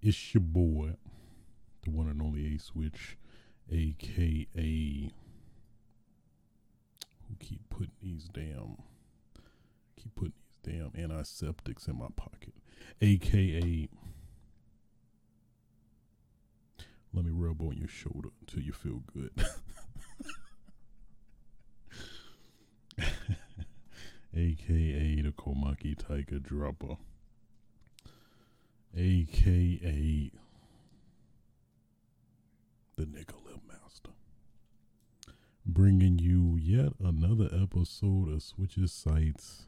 It's your boy, the one and only A Switch, aka who keep putting these damn keep putting these damn antiseptics in my pocket. AKA let me rub on your shoulder until you feel good. AKA the Komaki Tiger Dropper. AKA the Nigga Master. Bringing you yet another episode of Switches Sites.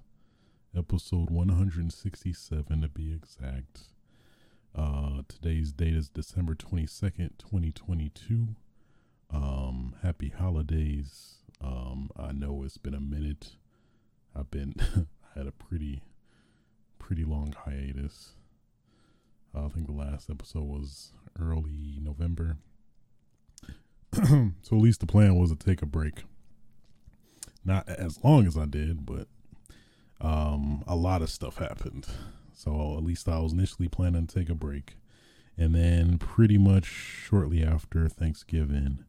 Episode 167 to be exact. Uh, today's date is December 22nd, 2022. Um, happy holidays. Um, I know it's been a minute. I've been, I had a pretty, pretty long hiatus. I think the last episode was early November. so at least the plan was to take a break. Not as long as I did, but um, a lot of stuff happened. So at least I was initially planning to take a break. And then pretty much shortly after Thanksgiving,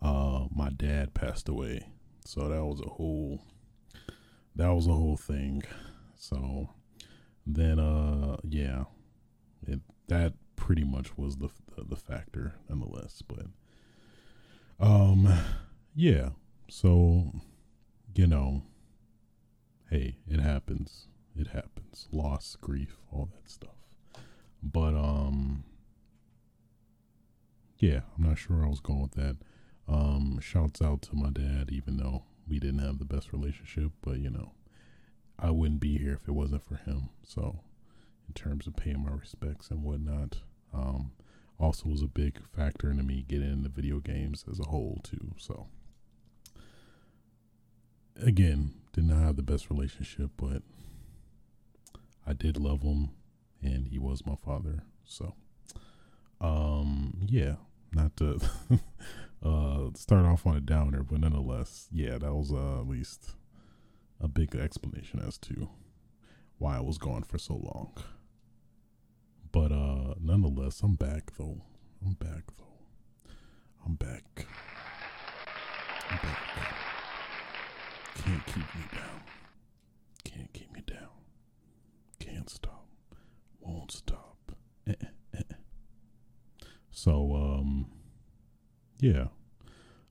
uh, my dad passed away. So that was a whole that was a whole thing. So then uh yeah. It that pretty much was the the, the factor nonetheless, but um yeah. So you know, hey, it happens. It happens. Loss, grief, all that stuff. But um yeah, I'm not sure I was going with that. Um shouts out to my dad even though we didn't have the best relationship, but you know, I wouldn't be here if it wasn't for him. So in terms of paying my respects and whatnot, um also was a big factor into me getting into video games as a whole too. So again, did not have the best relationship, but I did love him and he was my father. So, um, yeah, not to uh, start off on a downer, but nonetheless, yeah, that was uh, at least a big explanation as to why I was gone for so long. But uh, nonetheless, I'm back though. I'm back though. I'm back. I'm back. Can't keep me down. Can't keep me down. Can't stop. Won't stop. Eh, eh. So, um, yeah.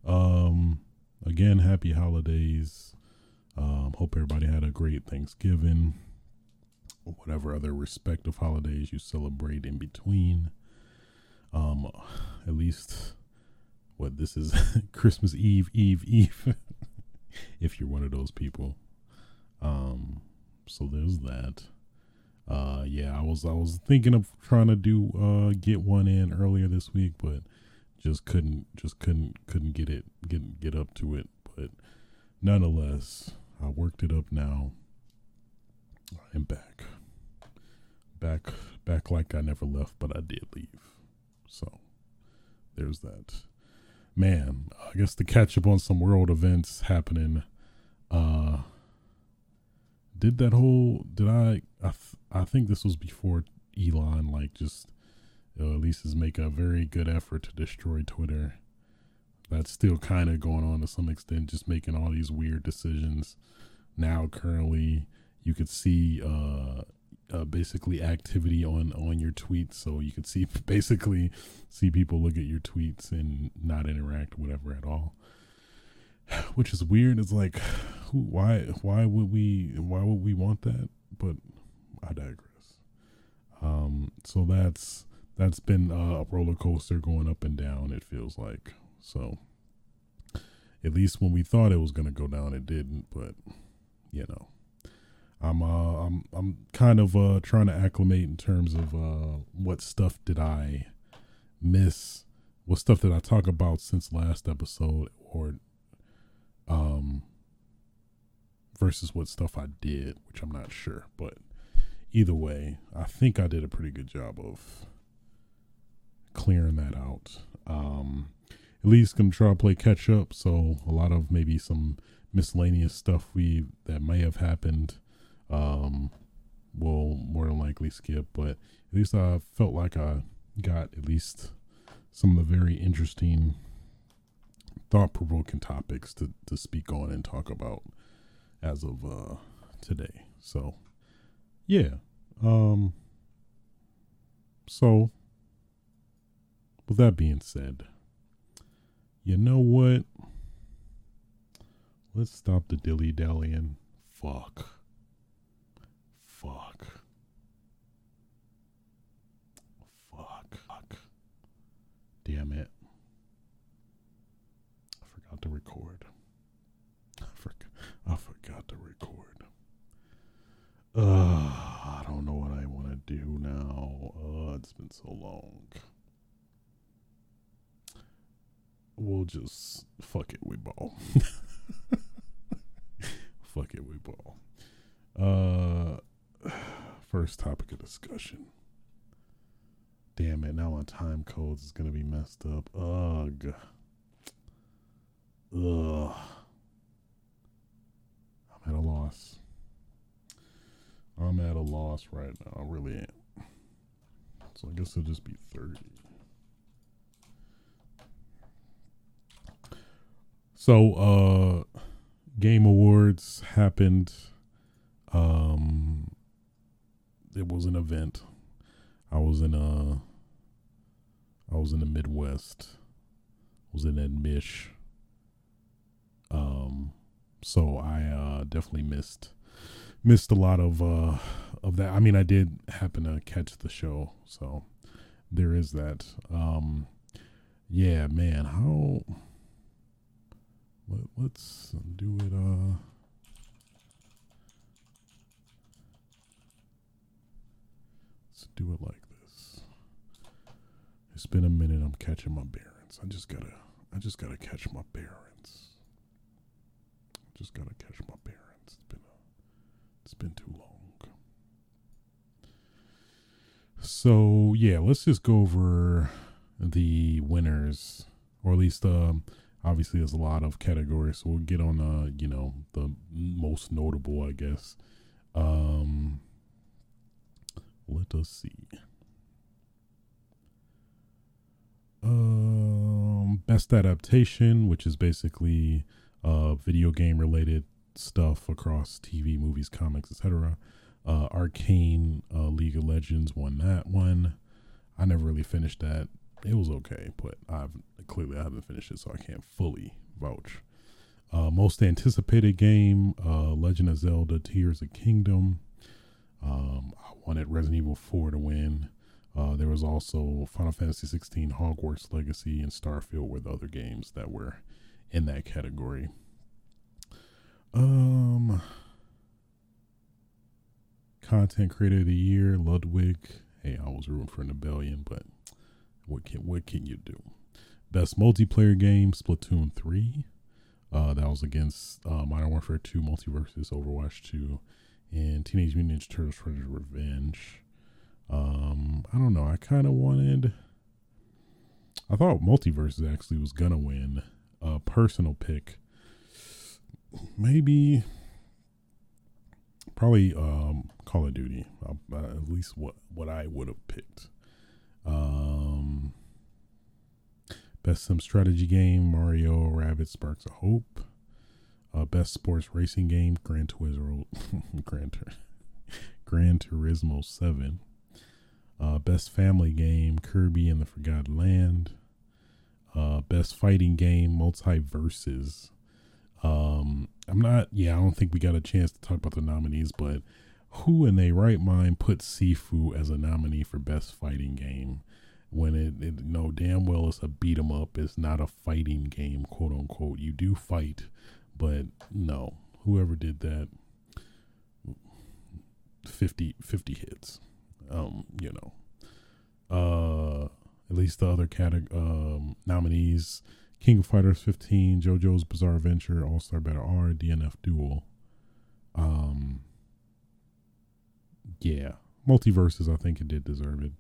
Um, again, happy holidays. Um, hope everybody had a great Thanksgiving. Whatever other respective holidays you celebrate in between. Um, at least what this is Christmas Eve, Eve, Eve. if you're one of those people. Um, so there's that. Uh, yeah, I was I was thinking of trying to do uh get one in earlier this week, but just couldn't just couldn't couldn't get it get get up to it. But nonetheless, I worked it up now. I'm back, back back like I never left, but I did leave. So there's that man, I guess to catch up on some world events happening. Uh, did that whole? Did I? I, th- I think this was before Elon, like, just you know, at least is making a very good effort to destroy Twitter. That's still kind of going on to some extent, just making all these weird decisions. Now, currently, you could see uh, uh, basically activity on on your tweets, so you could see basically see people look at your tweets and not interact whatever at all. Which is weird. It's like, why why would we why would we want that? But I digress. Um, so that's that's been a roller coaster going up and down. It feels like so. At least when we thought it was going to go down, it didn't. But you know. I'm uh I'm I'm kind of uh trying to acclimate in terms of uh what stuff did I miss, what stuff did I talk about since last episode or um versus what stuff I did, which I'm not sure, but either way, I think I did a pretty good job of clearing that out. Um at least gonna try to play catch up, so a lot of maybe some miscellaneous stuff we that may have happened skip, but at least I felt like I got at least some of the very interesting, thought provoking topics to, to speak on and talk about as of uh, today. So, yeah. Um, so, with that being said, you know what? Let's stop the dilly dallying. Fuck. Fuck. Fuck. Damn it. I forgot to record. I forgot, I forgot to record. Uh, I don't know what I want to do now. Uh, it's been so long. We'll just fuck it, we ball. fuck it, we ball. Uh, first topic of discussion. Damn it! Now my time codes is gonna be messed up. Ugh. Ugh. I'm at a loss. I'm at a loss right now. I really am. So I guess it'll just be 30. So, uh, Game Awards happened. Um, it was an event. I was in a, I was in the Midwest. I was in that mish. Um, so I uh, definitely missed missed a lot of uh, of that. I mean, I did happen to catch the show, so there is that. Um, yeah, man, how? Let, us do it. Uh, let's do it like. It's been a minute. I'm catching my bearings. I just gotta. I just gotta catch my bearings. Just gotta catch my bearings. It's been a, it's been too long. So yeah, let's just go over the winners, or at least um, obviously there's a lot of categories. So we'll get on uh, you know, the most notable, I guess. Um, let us see. Um, best adaptation, which is basically uh, video game related stuff across TV, movies, comics, etc. Uh, Arcane uh, League of Legends won that one. I never really finished that. It was okay, but I've clearly I haven't finished it, so I can't fully vouch. Uh, most anticipated game, uh, Legend of Zelda: Tears of Kingdom. Um, I wanted Resident Evil 4 to win. Uh, there was also Final Fantasy 16, Hogwarts Legacy, and Starfield the other games that were in that category. Um, content creator of the year, Ludwig. Hey, I was rooting for Nibellion, but what can what can you do? Best multiplayer game, Splatoon three. Uh, that was against uh, Modern Warfare 2, MultiVersus, Overwatch 2, and Teenage Mutant Ninja Turtles: Shredder's Revenge. Um, I don't know. I kind of wanted. I thought MultiVersus actually was gonna win. A uh, personal pick maybe probably um, Call of Duty. Uh, at least what what I would have picked. Um, best sim strategy game: Mario Rabbids Sparks of Hope. Uh, best sports racing game: Gran Turismo. Gran, Tur- Gran Turismo Seven. Uh, best family game: Kirby and the Forgotten Land. Uh, best fighting game: MultiVersus. Um, I'm not. Yeah, I don't think we got a chance to talk about the nominees, but who in their right mind put Sifu as a nominee for best fighting game when it, it no damn well it's a beat 'em up. It's not a fighting game, quote unquote. You do fight, but no. Whoever did that, 50, 50 hits. Um, you know. Uh, at least the other category um, nominees King of Fighters 15, JoJo's Bizarre Adventure, All Star Battle R, DNF Duel. Um, yeah, MultiVersus. I think it did deserve it.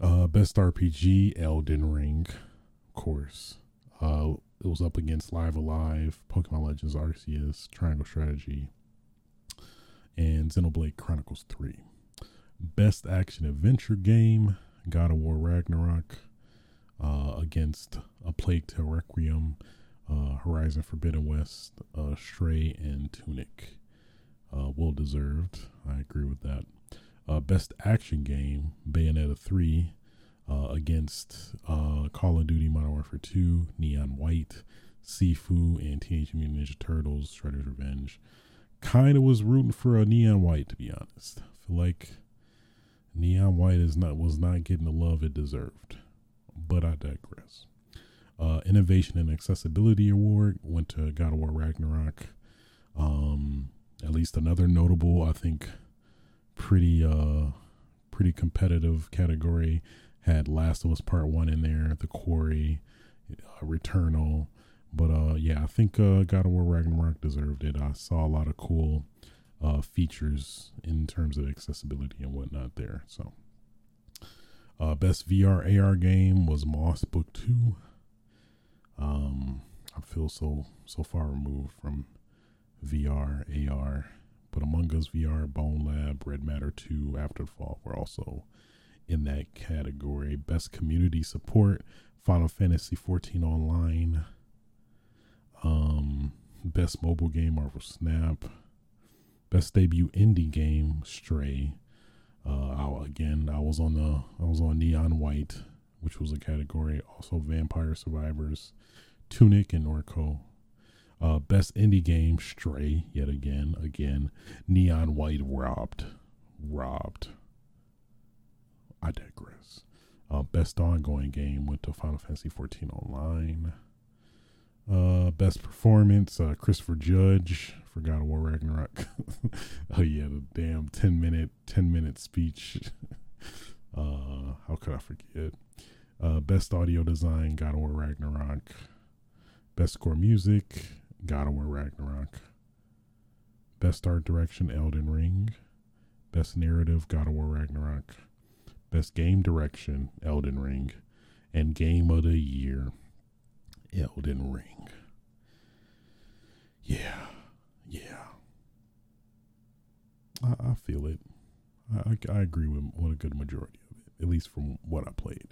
Uh, best RPG, Elden Ring, of course. Uh, it was up against Live Alive, Pokemon Legends Arceus, Triangle Strategy, and Xenoblade Chronicles 3. Best action adventure game God of War Ragnarok uh, against A Plague Tale Requiem, uh, Horizon Forbidden West, uh, Stray, and Tunic. Uh, well deserved. I agree with that. Uh, best action game Bayonetta 3 uh, against Call of Duty Modern Warfare 2, Neon White, Sifu, and Teenage Mutant Ninja Turtles, Shredder's Revenge. Kind of was rooting for a Neon White, to be honest. I feel like Neon White is not was not getting the love it deserved, but I digress. Uh, Innovation and Accessibility Award went to God of War Ragnarok. Um, at least another notable, I think, pretty uh, pretty competitive category had Last of Us Part One in there, The Quarry, uh, Returnal. But uh, yeah, I think uh, God of War Ragnarok deserved it. I saw a lot of cool uh, features in terms of accessibility and whatnot there. So, uh, best VR AR game was Moss Book Two. Um, I feel so so far removed from VR AR, but Among Us VR, Bone Lab, Red Matter Two, After the Fall were also in that category. Best community support, Final Fantasy XIV Online. Um, best mobile game, Marvel Snap. Best debut indie game, Stray. Uh, I, again, I was on the I was on Neon White, which was a category. Also, Vampire Survivors, Tunic, and Norco. Uh, best indie game, Stray. Yet again, again, Neon White robbed, robbed. I digress. Uh, best ongoing game went to Final Fantasy 14 Online. Uh, best performance, uh, Christopher Judge for God of War Ragnarok. oh yeah, the damn ten minute ten minute speech. uh, how could I forget? Uh, best audio design, God of War Ragnarok. Best score music, God of War Ragnarok. Best art direction, Elden Ring. Best narrative, God of War Ragnarok. Best game direction, Elden Ring. And game of the year, Elden Ring. Yeah, yeah. I, I feel it. I, I agree with what a good majority of it, at least from what I played.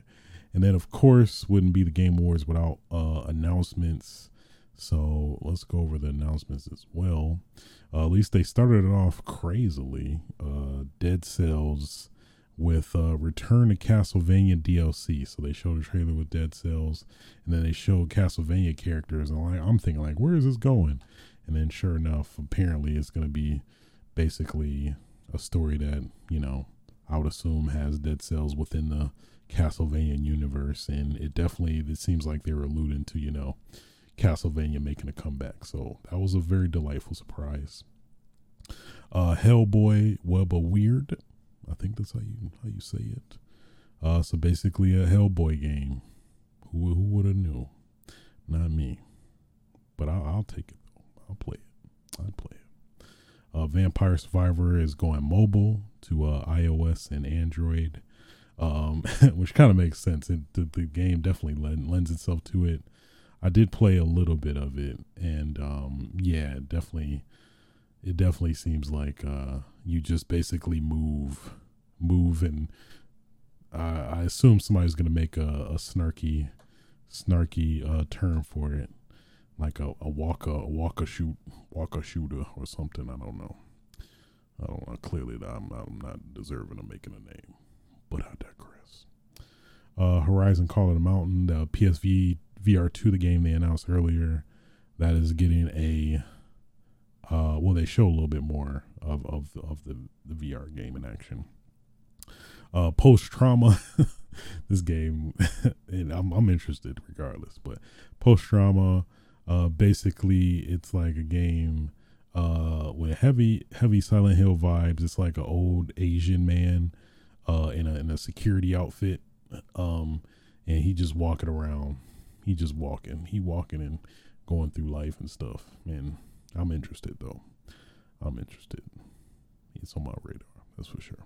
And then, of course, wouldn't be the Game Awards without uh, announcements. So let's go over the announcements as well. Uh, at least they started it off crazily. Uh, Dead Cells with uh, Return to Castlevania DLC. So they showed a trailer with Dead Cells, and then they showed Castlevania characters. And like, I'm thinking, like, where is this going? And then, sure enough, apparently it's going to be basically a story that you know I would assume has Dead Cells within the Castlevania universe, and it definitely it seems like they were alluding to you know Castlevania making a comeback. So that was a very delightful surprise. Uh, Hellboy Web of Weird I think that's how you how you say it. Uh, so basically a Hellboy game. Who who would have knew? Not me, but I'll, I'll take it. I'll play it. I'd play it. Uh, Vampire Survivor is going mobile to uh, iOS and Android, um, which kind of makes sense. It, the, the game definitely lends itself to it. I did play a little bit of it, and um, yeah, definitely it definitely seems like uh, you just basically move, move, and uh, I assume somebody's gonna make a, a snarky, snarky uh, term for it, like a, a walker, a walker shoot, walker shooter or something. I don't know. I don't know. Clearly, I'm I'm not deserving of making a name, but I digress. Uh, Horizon Call of the Mountain, the PSV VR2, the game they announced earlier, that is getting a uh, well, they show a little bit more of of of the the VR game in action. Uh, Post trauma, this game, and I'm I'm interested regardless. But post trauma, uh, basically, it's like a game uh with heavy heavy Silent Hill vibes. It's like an old Asian man uh in a in a security outfit, um, and he just walking around. He just walking. He walking and going through life and stuff, and I'm interested though. I'm interested. It's on my radar. That's for sure.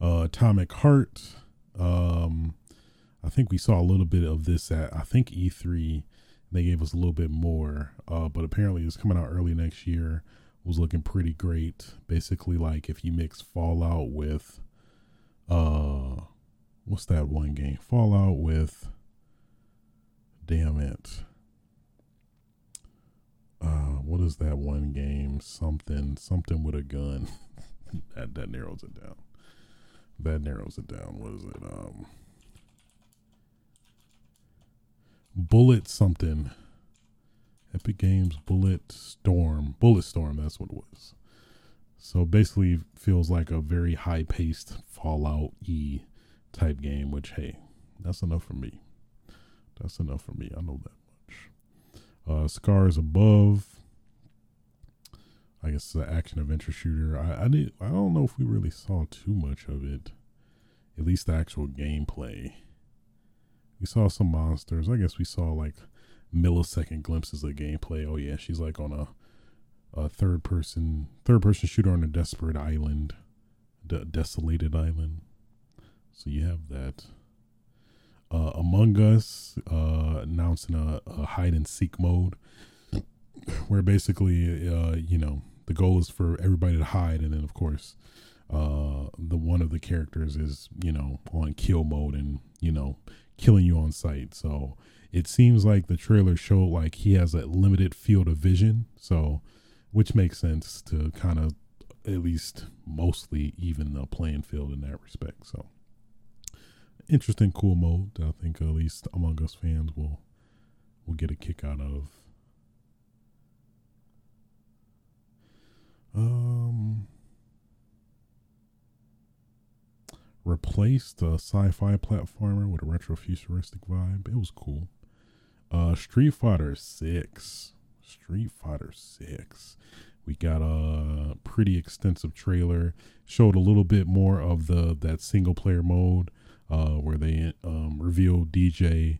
Uh, Atomic Heart. Um, I think we saw a little bit of this at I think E3. They gave us a little bit more, uh, but apparently it's coming out early next year. was looking pretty great. Basically, like if you mix Fallout with, uh, what's that one game? Fallout with, damn it. Uh, what is that one game? Something, something with a gun. that that narrows it down. That narrows it down. What is it? Um, Bullet something. Epic Games Bullet Storm. Bullet Storm, that's what it was. So basically feels like a very high paced Fallout E type game, which hey, that's enough for me. That's enough for me. I know that. Uh Scars Above. I guess an action adventure shooter. I, I did I don't know if we really saw too much of it. At least the actual gameplay. We saw some monsters. I guess we saw like millisecond glimpses of gameplay. Oh yeah, she's like on a a third person third person shooter on a desperate island, de- desolated island. So you have that. Uh, Among Us uh, announcing a, a, hide and seek mode, where basically, uh, you know, the goal is for everybody to hide, and then of course, uh, the one of the characters is you know on kill mode and you know killing you on sight. So it seems like the trailer showed like he has a limited field of vision. So, which makes sense to kind of at least mostly even the playing field in that respect. So, interesting, cool mode that I think at least Among Us fans will will get a kick out of. Um, replaced a sci-fi platformer with a retro futuristic vibe. It was cool. Uh, Street Fighter Six. Street Fighter Six. We got a pretty extensive trailer. Showed a little bit more of the that single player mode, uh, where they um, revealed DJ,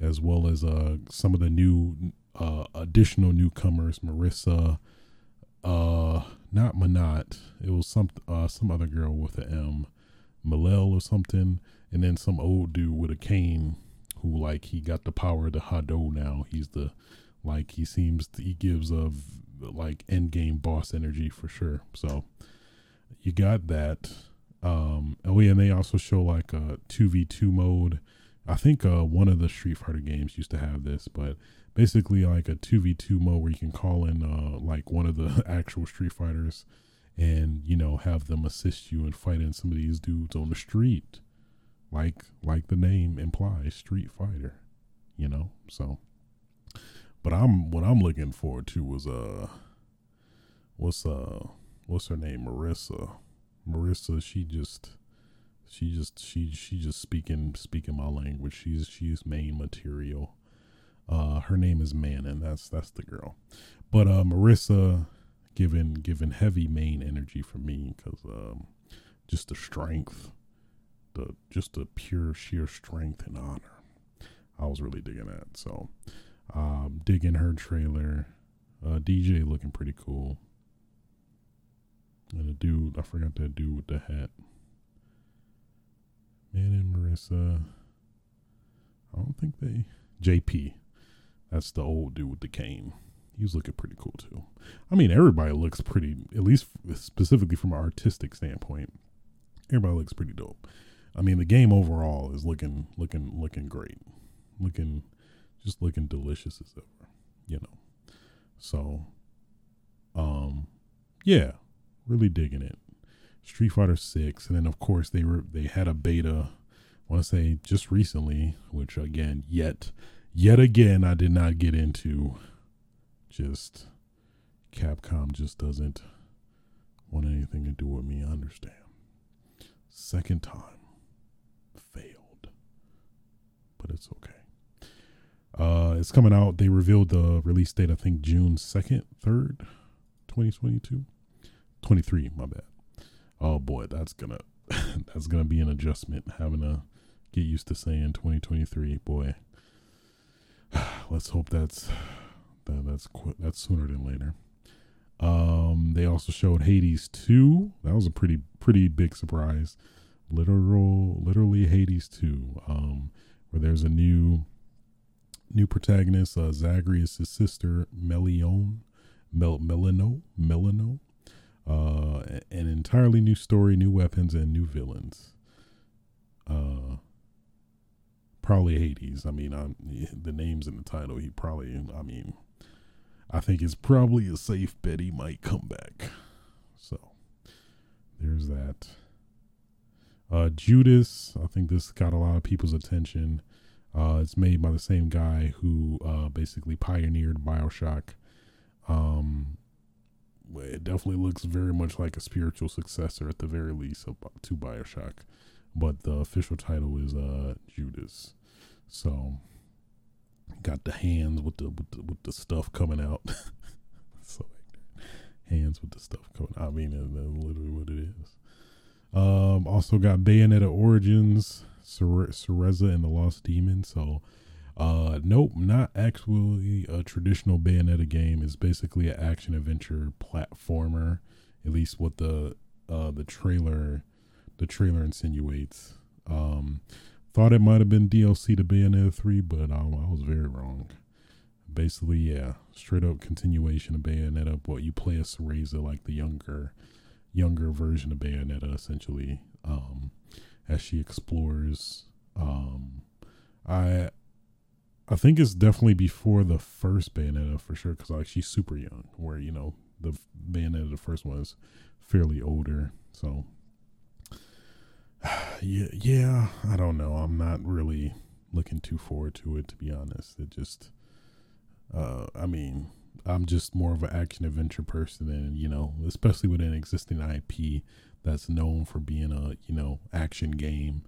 as well as uh some of the new uh additional newcomers, Marisa, uh, not Menat. It was some uh some other girl with an M, Malel or something, and then some old dude with a cane who like he got the power of the Hado now. He's the like he seems to, he gives of like end game boss energy for sure. So you got that. Um oh yeah, and they also show like a two v two mode. I think uh one of the Street Fighter games used to have this, but basically like a two v two mode where you can call in uh like one of the actual Street Fighters and you know have them assist you in fighting some of these dudes on the street like like the name implies, Street Fighter. You know, so. But I'm what I'm looking forward to was uh, what's uh, what's her name, Marisa. Marisa, she just, she just, she she just speaking speaking my language. She's she's main material. Uh, her name is Manon. That's that's the girl. But uh, Marisa, given given heavy main energy for me because um, just the strength the just the pure sheer strength and honor. I was really digging that. So, um, digging her trailer. Uh, DJ looking pretty cool. And the dude, I forgot that dude with the hat. Man and Marisa. I don't think they. JP. That's the old dude with the cane. He was looking pretty cool too. I mean, everybody looks pretty, at least specifically from an artistic standpoint. Everybody looks pretty dope. I mean, the game overall is looking looking looking great, looking just looking delicious as ever, you know. So, um, yeah, really digging it. Street Fighter Six, and then of course they were they had a beta. I want to say just recently, which again, yet yet again, I did not get into. Just Capcom just doesn't want anything to do with me. I understand. Second time failed, but it's okay. Uh, it's coming out. They revealed the release date, I think June 2nd, 3rd, 2022. 23, my bad. Oh boy, that's gonna that's gonna be an adjustment having to get used to saying 2023. Boy, let's hope that's that, that's that's sooner than later. Um, they also showed Hades 2. That was a pretty pretty big surprise. Literal literally Hades 2. Um, where there's a new new protagonist. Uh, Zagreus' sister Melion, Mel- Melino, Melino, uh, an entirely new story, new weapons, and new villains. Uh, probably Hades. I mean, I'm, the names in the title. He probably. I mean, I think it's probably a safe bet he might come back. So there's that. Uh, Judas. I think this got a lot of people's attention. Uh, it's made by the same guy who uh, basically pioneered Bioshock. Um, it definitely looks very much like a spiritual successor at the very least of, to Bioshock, but the official title is uh, Judas. So got the hands with the with the, with the stuff coming out. so hands with the stuff coming. I mean, that's literally what it is. Um, also got Bayonetta Origins, Cereza and the Lost Demon. So, uh, nope, not actually a traditional Bayonetta game. It's basically an action adventure platformer. At least what the uh the trailer the trailer insinuates. Um, thought it might have been DLC to Bayonetta three, but um, I was very wrong. Basically, yeah, straight up continuation of Bayonetta. But you play as Cereza, like the younger younger version of Bayonetta, essentially, um, as she explores. Um, I I think it's definitely before the first Bayonetta for sure, because like she's super young. Where you know the Bayonetta, the first one is fairly older, so yeah, yeah. I don't know. I'm not really looking too forward to it, to be honest. It just, uh, I mean, I'm just more of an action adventure person, and you know, especially with an existing IP that's known for being a you know action game,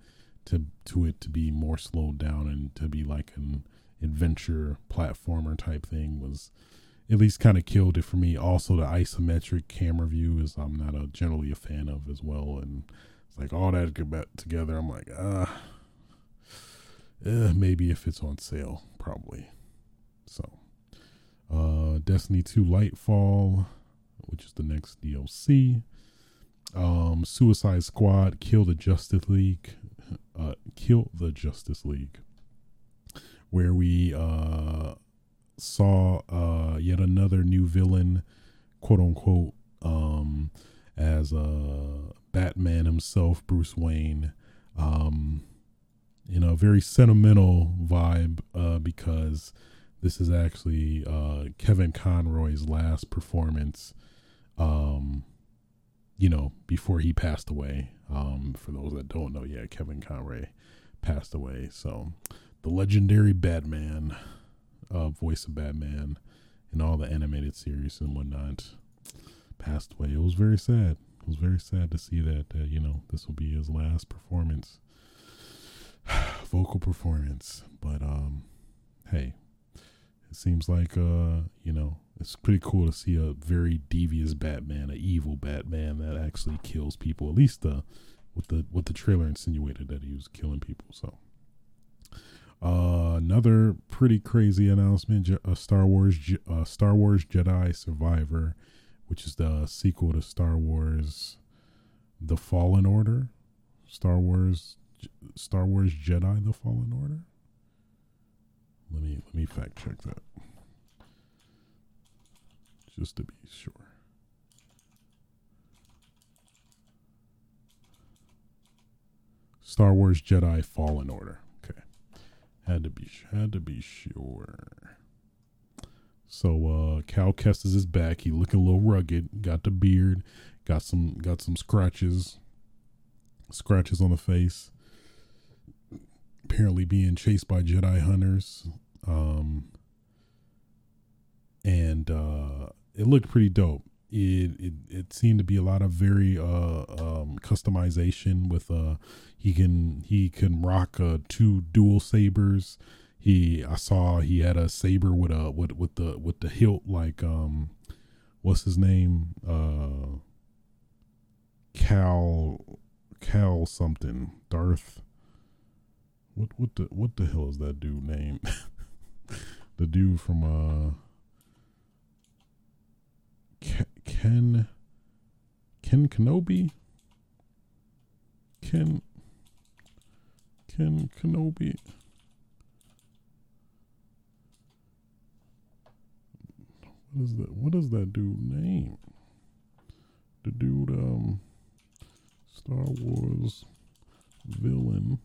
to to it to be more slowed down and to be like an adventure platformer type thing was at least kind of killed it for me. Also, the isometric camera view is I'm not a generally a fan of as well, and it's like all that together. I'm like, ah, uh, maybe if it's on sale, probably. So uh, Destiny 2 Lightfall, which is the next DLC. Um, Suicide Squad, Kill the Justice League, uh, Kill the Justice League, where we uh, saw uh, yet another new villain, quote unquote, um, as uh, Batman himself, Bruce Wayne. Um, you know, very sentimental vibe uh, because this is actually uh, Kevin Conroy's last performance. Um, you know, before he passed away. Um, for those that don't know, yeah, Kevin Conroy passed away. So, the legendary Batman, uh, voice of Batman, in all the animated series and whatnot, passed away. It was very sad. It was very sad to see that. Uh, you know, this will be his last performance, vocal performance. But um, hey, it seems like uh, you know, it's pretty cool to see a very devious Batman, a evil Batman that actually kills people. At least uh, with the with the trailer insinuated that he was killing people. So. Uh, another pretty crazy announcement: uh, Star Wars, uh, Star Wars Jedi Survivor, which is the sequel to Star Wars: The Fallen Order, Star Wars, Star Wars Jedi: The Fallen Order. Let me let me fact check that. Just to be sure. Star Wars Jedi Fallen Order. Had to be had to be sure. So uh Cal Kestis is back. He looking a little rugged, got the beard, got some got some scratches scratches on the face apparently being chased by Jedi hunters. Um, and uh, it looked pretty dope. It, it it seemed to be a lot of very uh, um, customization with uh he can he can rock uh, two dual sabers. He I saw he had a saber with a with with the with the hilt like um what's his name uh Cal Cal something Darth what what the what the hell is that dude name? the dude from uh Ken Ken Kenobi? Ken Ken Kenobi. What is that? What is that dude name? The dude, um, Star Wars villain.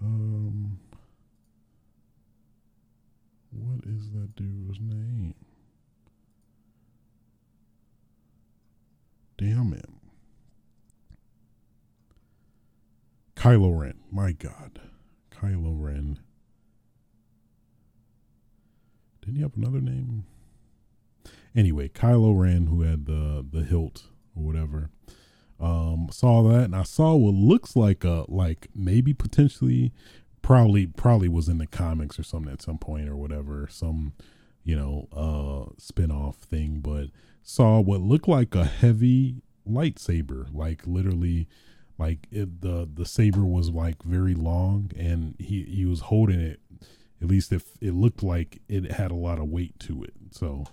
Um, what is that dude's name? Damn it. Kylo Ren. My God. Kylo Ren. Didn't he have another name? Anyway, Kylo Ren, who had the the hilt or whatever, um, saw that, and I saw what looks like a like maybe potentially, probably probably was in the comics or something at some point or whatever, some you know uh spin-off thing, but saw what looked like a heavy lightsaber, like literally like it, the the saber was like very long and he he was holding it at least if it looked like it had a lot of weight to it. So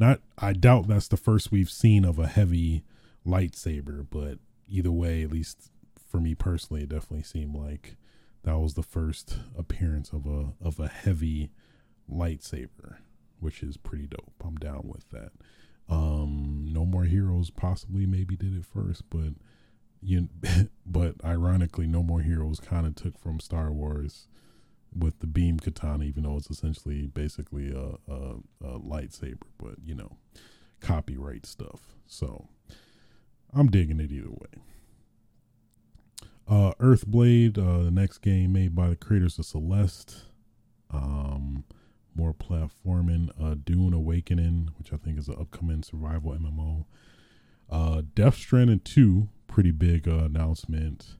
not i doubt that's the first we've seen of a heavy lightsaber but either way at least for me personally it definitely seemed like that was the first appearance of a of a heavy lightsaber which is pretty dope. I'm down with that. Um no more heroes possibly maybe did it first but you but ironically no more heroes kind of took from star wars with the beam katana even though it's essentially basically a, a, a lightsaber but you know copyright stuff. So i'm digging it either way uh earthblade uh the next game made by the creators of celeste um more platforming uh dune awakening which i think is an upcoming survival mmo uh death stranding 2 pretty big uh, announcement.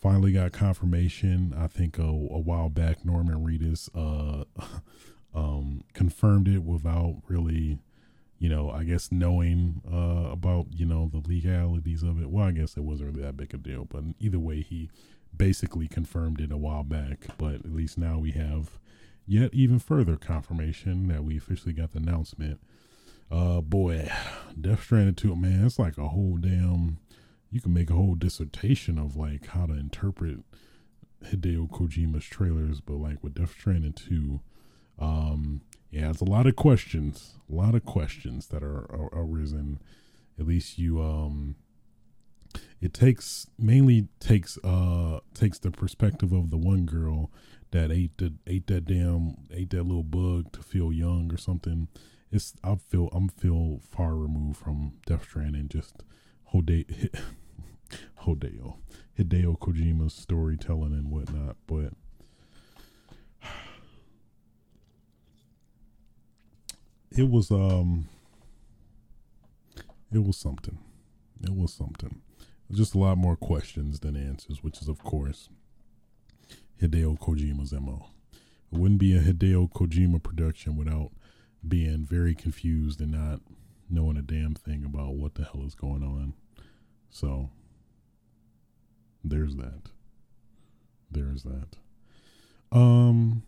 Finally got confirmation. I think uh, a while back, Norman Reedus uh, um, confirmed it without really, you know, I guess knowing uh, about you know the legalities of it. Well, I guess it wasn't really that big a deal, but either way, he basically confirmed it a while back. But at least now we have yet even further confirmation that we officially got the announcement. Uh, boy, Death Stranding 2, man, it's like a whole damn you can make a whole dissertation of like how to interpret Hideo Kojima's trailers, but like with Death Stranding 2, um, yeah, it's a lot of questions, a lot of questions that are, are arisen. At least you, um, it takes mainly takes uh takes the perspective of the one girl that ate the ate that damn ate that little bug to feel young or something. It's I feel I'm feel far removed from Death Stranding just Hideo Hideo Kojima's storytelling and whatnot, but it was um it was something. It was something. Just a lot more questions than answers, which is of course Hideo Kojima's MO. It wouldn't be a Hideo Kojima production without being very confused and not knowing a damn thing about what the hell is going on. So there's that. There's that. Um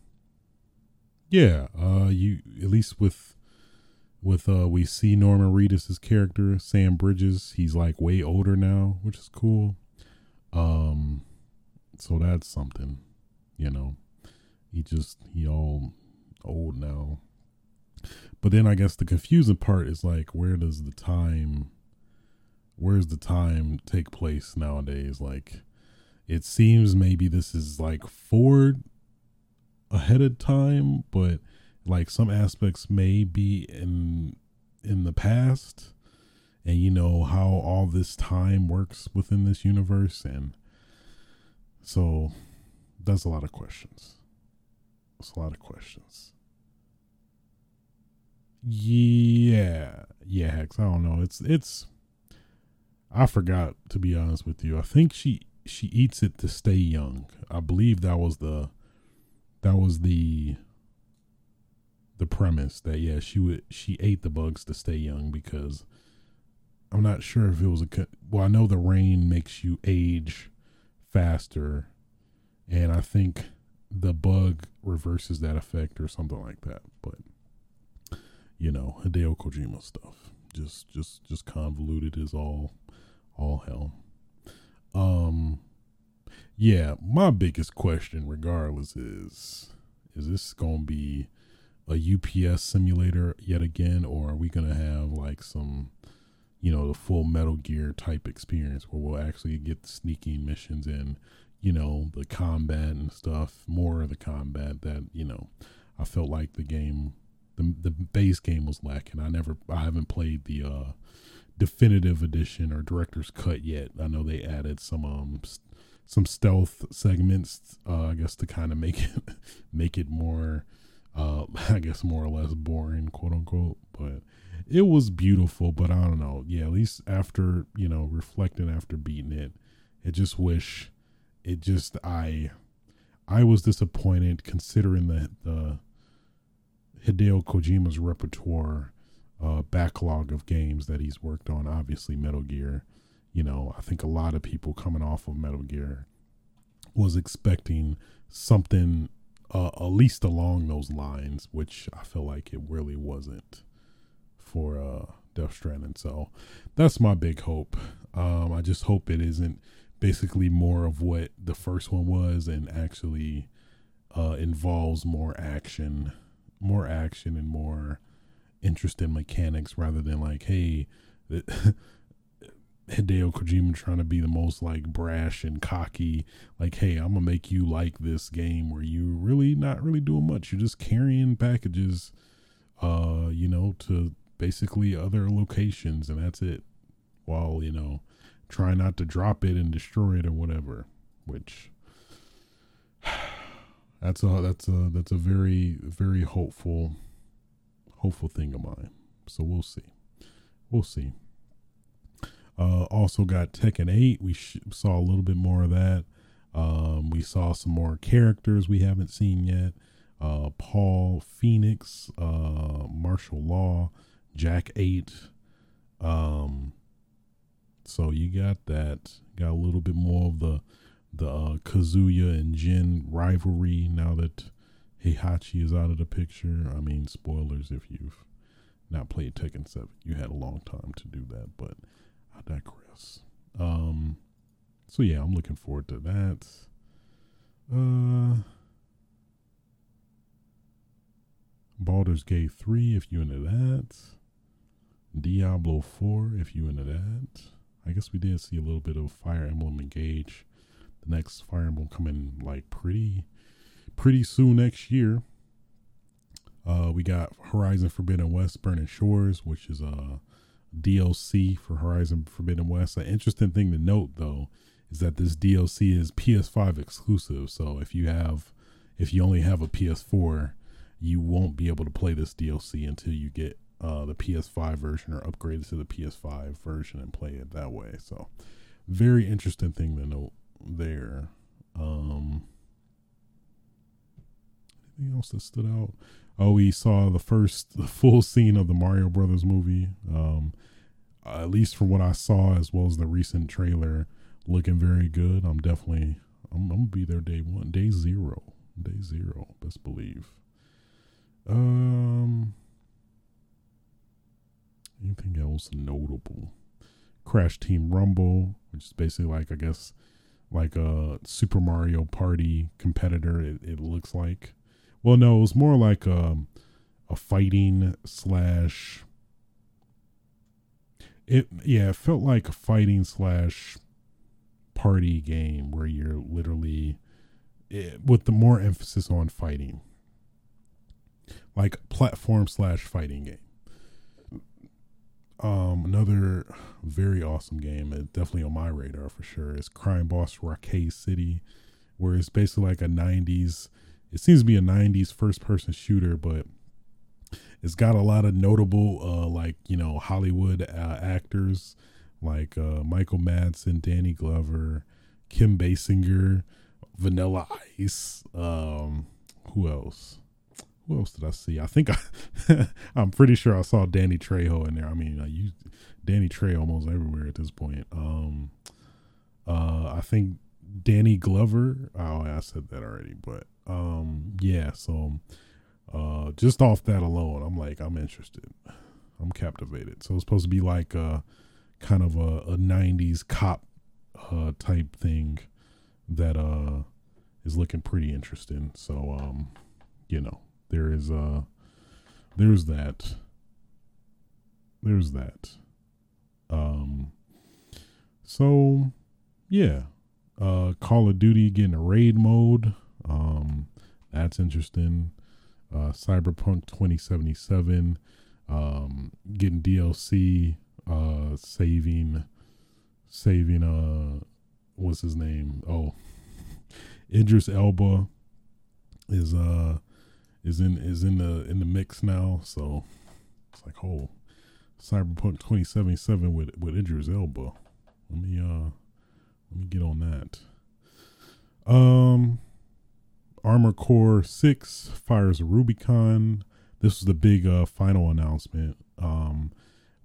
yeah, uh you at least with with uh we see Norman Reedus's character, Sam Bridges, he's like way older now, which is cool. Um so that's something, you know. He just he all old now. But then I guess the confusing part is like where does the time where's the time take place nowadays? Like it seems maybe this is like forward ahead of time, but like some aspects may be in in the past and you know how all this time works within this universe and so that's a lot of questions. That's a lot of questions. Yeah, yeah, Hex. I don't know. It's it's. I forgot to be honest with you. I think she she eats it to stay young. I believe that was the that was the the premise that yeah she would she ate the bugs to stay young because I'm not sure if it was a well I know the rain makes you age faster and I think the bug reverses that effect or something like that but you know Hideo Kojima stuff. Just just just convoluted is all all hell. Um, yeah, my biggest question, regardless, is is this going to be a UPS simulator yet again, or are we going to have like some, you know, the full Metal Gear type experience where we'll actually get sneaking missions and, you know, the combat and stuff, more of the combat that, you know, I felt like the game, the, the base game was lacking. I never, I haven't played the, uh, definitive edition or director's cut yet. I know they added some um some stealth segments, uh, I guess to kind of make it make it more, uh, I guess more or less boring, quote unquote. But it was beautiful. But I don't know. Yeah, at least after you know reflecting after beating it, I just wish it just I I was disappointed considering the the Hideo Kojima's repertoire uh, backlog of games that he's worked on. Obviously, Metal Gear. You know, I think a lot of people coming off of Metal Gear was expecting something uh, at least along those lines, which I feel like it really wasn't for uh, Death Stranding. So that's my big hope. Um, I just hope it isn't basically more of what the first one was and actually uh, involves more action, more action and more interest in mechanics rather than like, hey, Hideo Kojima trying to be the most like brash and cocky, like, hey, I'm gonna make you like this game where you really not really doing much. You're just carrying packages, uh, you know, to basically other locations, and that's it. While you know, try not to drop it and destroy it or whatever. Which that's a that's a that's a very very hopeful hopeful thing of mine. So we'll see. We'll see. Uh, also got Tekken 8. We sh- saw a little bit more of that. Um, we saw some more characters we haven't seen yet. Uh, Paul Phoenix, uh, Martial Law, Jack 8. Um, so you got that. Got a little bit more of the the uh, Kazuya and Jin rivalry now that Heihachi is out of the picture. I mean, spoilers if you've not played Tekken 7. You had a long time to do that, but I digress. Um, so yeah, I'm looking forward to that. Uh, Baldur's Gate 3, if you into that. Diablo 4, if you into that. I guess we did see a little bit of Fire Emblem Engage. The next Fire Emblem coming like pretty pretty soon next year. Uh, we got Horizon Forbidden West Burning Shores, which is a DLC for Horizon Forbidden West. An interesting thing to note, though, is that this DLC is PS5 exclusive. So if you have, if you only have a PS4, you won't be able to play this DLC until you get uh, the PS5 version or upgrade to the PS5 version and play it that way. So very interesting thing to note there. Um, anything else that stood out? Oh, we saw the first full scene of the Mario Brothers movie. Um, at least from what I saw, as well as the recent trailer, looking very good. I'm definitely I'm, I'm gonna be there day one, day zero, day zero. Best believe. Um, anything else notable? Crash Team Rumble, which is basically like I guess like a Super Mario Party competitor. It, it looks like. Well, no, it was more like a, um, a fighting slash. It yeah, it felt like a fighting slash party game where you're literally it, eh, with the more emphasis on fighting, like platform slash fighting game. Um, another very awesome game, definitely on my radar for sure, is Crime Boss Rockay City, where it's basically like a '90s it seems to be a 90s first person shooter but it's got a lot of notable uh like you know hollywood uh, actors like uh michael madsen danny glover kim basinger vanilla ice um who else? Who else did i see? I think i i'm pretty sure i saw danny trejo in there. I mean i use danny trejo almost everywhere at this point. Um uh i think danny glover oh i said that already but um, yeah, so uh, just off that alone, I'm like, I'm interested. I'm captivated. So it's supposed to be like a kind of a, a 90s cop uh, type thing that uh, is looking pretty interesting. So um, you know, there is uh there's that. There's that. Um so yeah. Uh Call of Duty getting a raid mode. Um that's interesting. Uh Cyberpunk 2077 um getting DLC uh saving saving uh what's his name? Oh, Idris Elba is uh is in is in the in the mix now. So it's like oh, Cyberpunk twenty seventy seven with with Idris Elba. Let me uh let me get on that. Um, Armored Core Six fires a Rubicon. This was the big uh, final announcement. Um,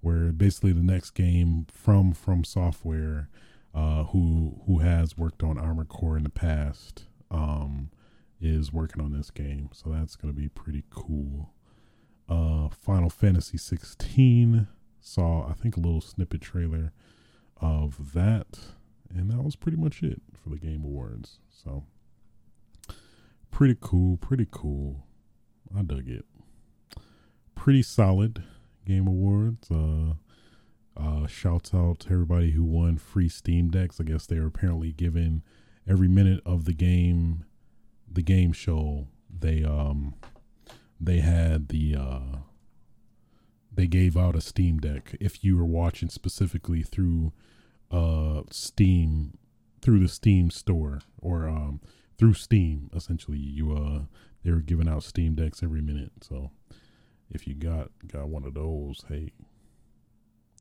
where basically the next game from From Software, uh, who who has worked on Armored Core in the past, um, is working on this game. So that's gonna be pretty cool. Uh, Final Fantasy 16 saw I think a little snippet trailer of that, and that was pretty much it for the Game Awards. So pretty cool, pretty cool. I dug it. Pretty solid Game Awards. Uh, uh, shouts out to everybody who won free Steam decks. I guess they were apparently given every minute of the game, the game show. They um, they had the uh, they gave out a Steam deck if you were watching specifically through uh Steam through the Steam store or um through Steam essentially you uh they were giving out Steam decks every minute so if you got got one of those, hey,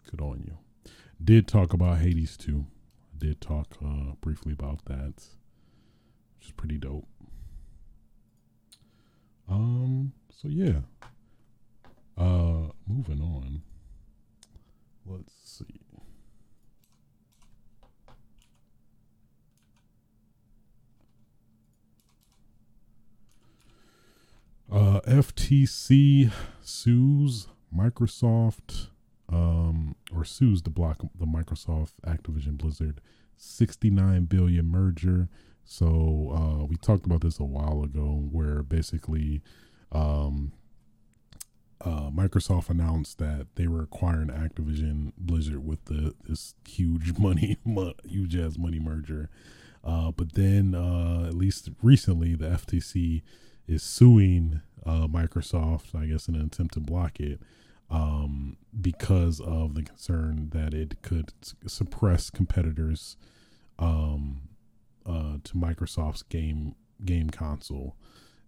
good on you. Did talk about Hades too. Did talk uh, briefly about that, which is pretty dope. Um. So yeah. Uh, moving on. Let's see. Uh, FTC sues Microsoft, um, or sues to block the Microsoft Activision Blizzard 69 billion merger. So uh, we talked about this a while ago, where basically um, uh, Microsoft announced that they were acquiring Activision Blizzard with the this huge money, huge ass money merger. Uh, but then, uh, at least recently, the FTC is suing uh, Microsoft, I guess, in an attempt to block it um, because of the concern that it could suppress competitors um, uh, to Microsoft's game game console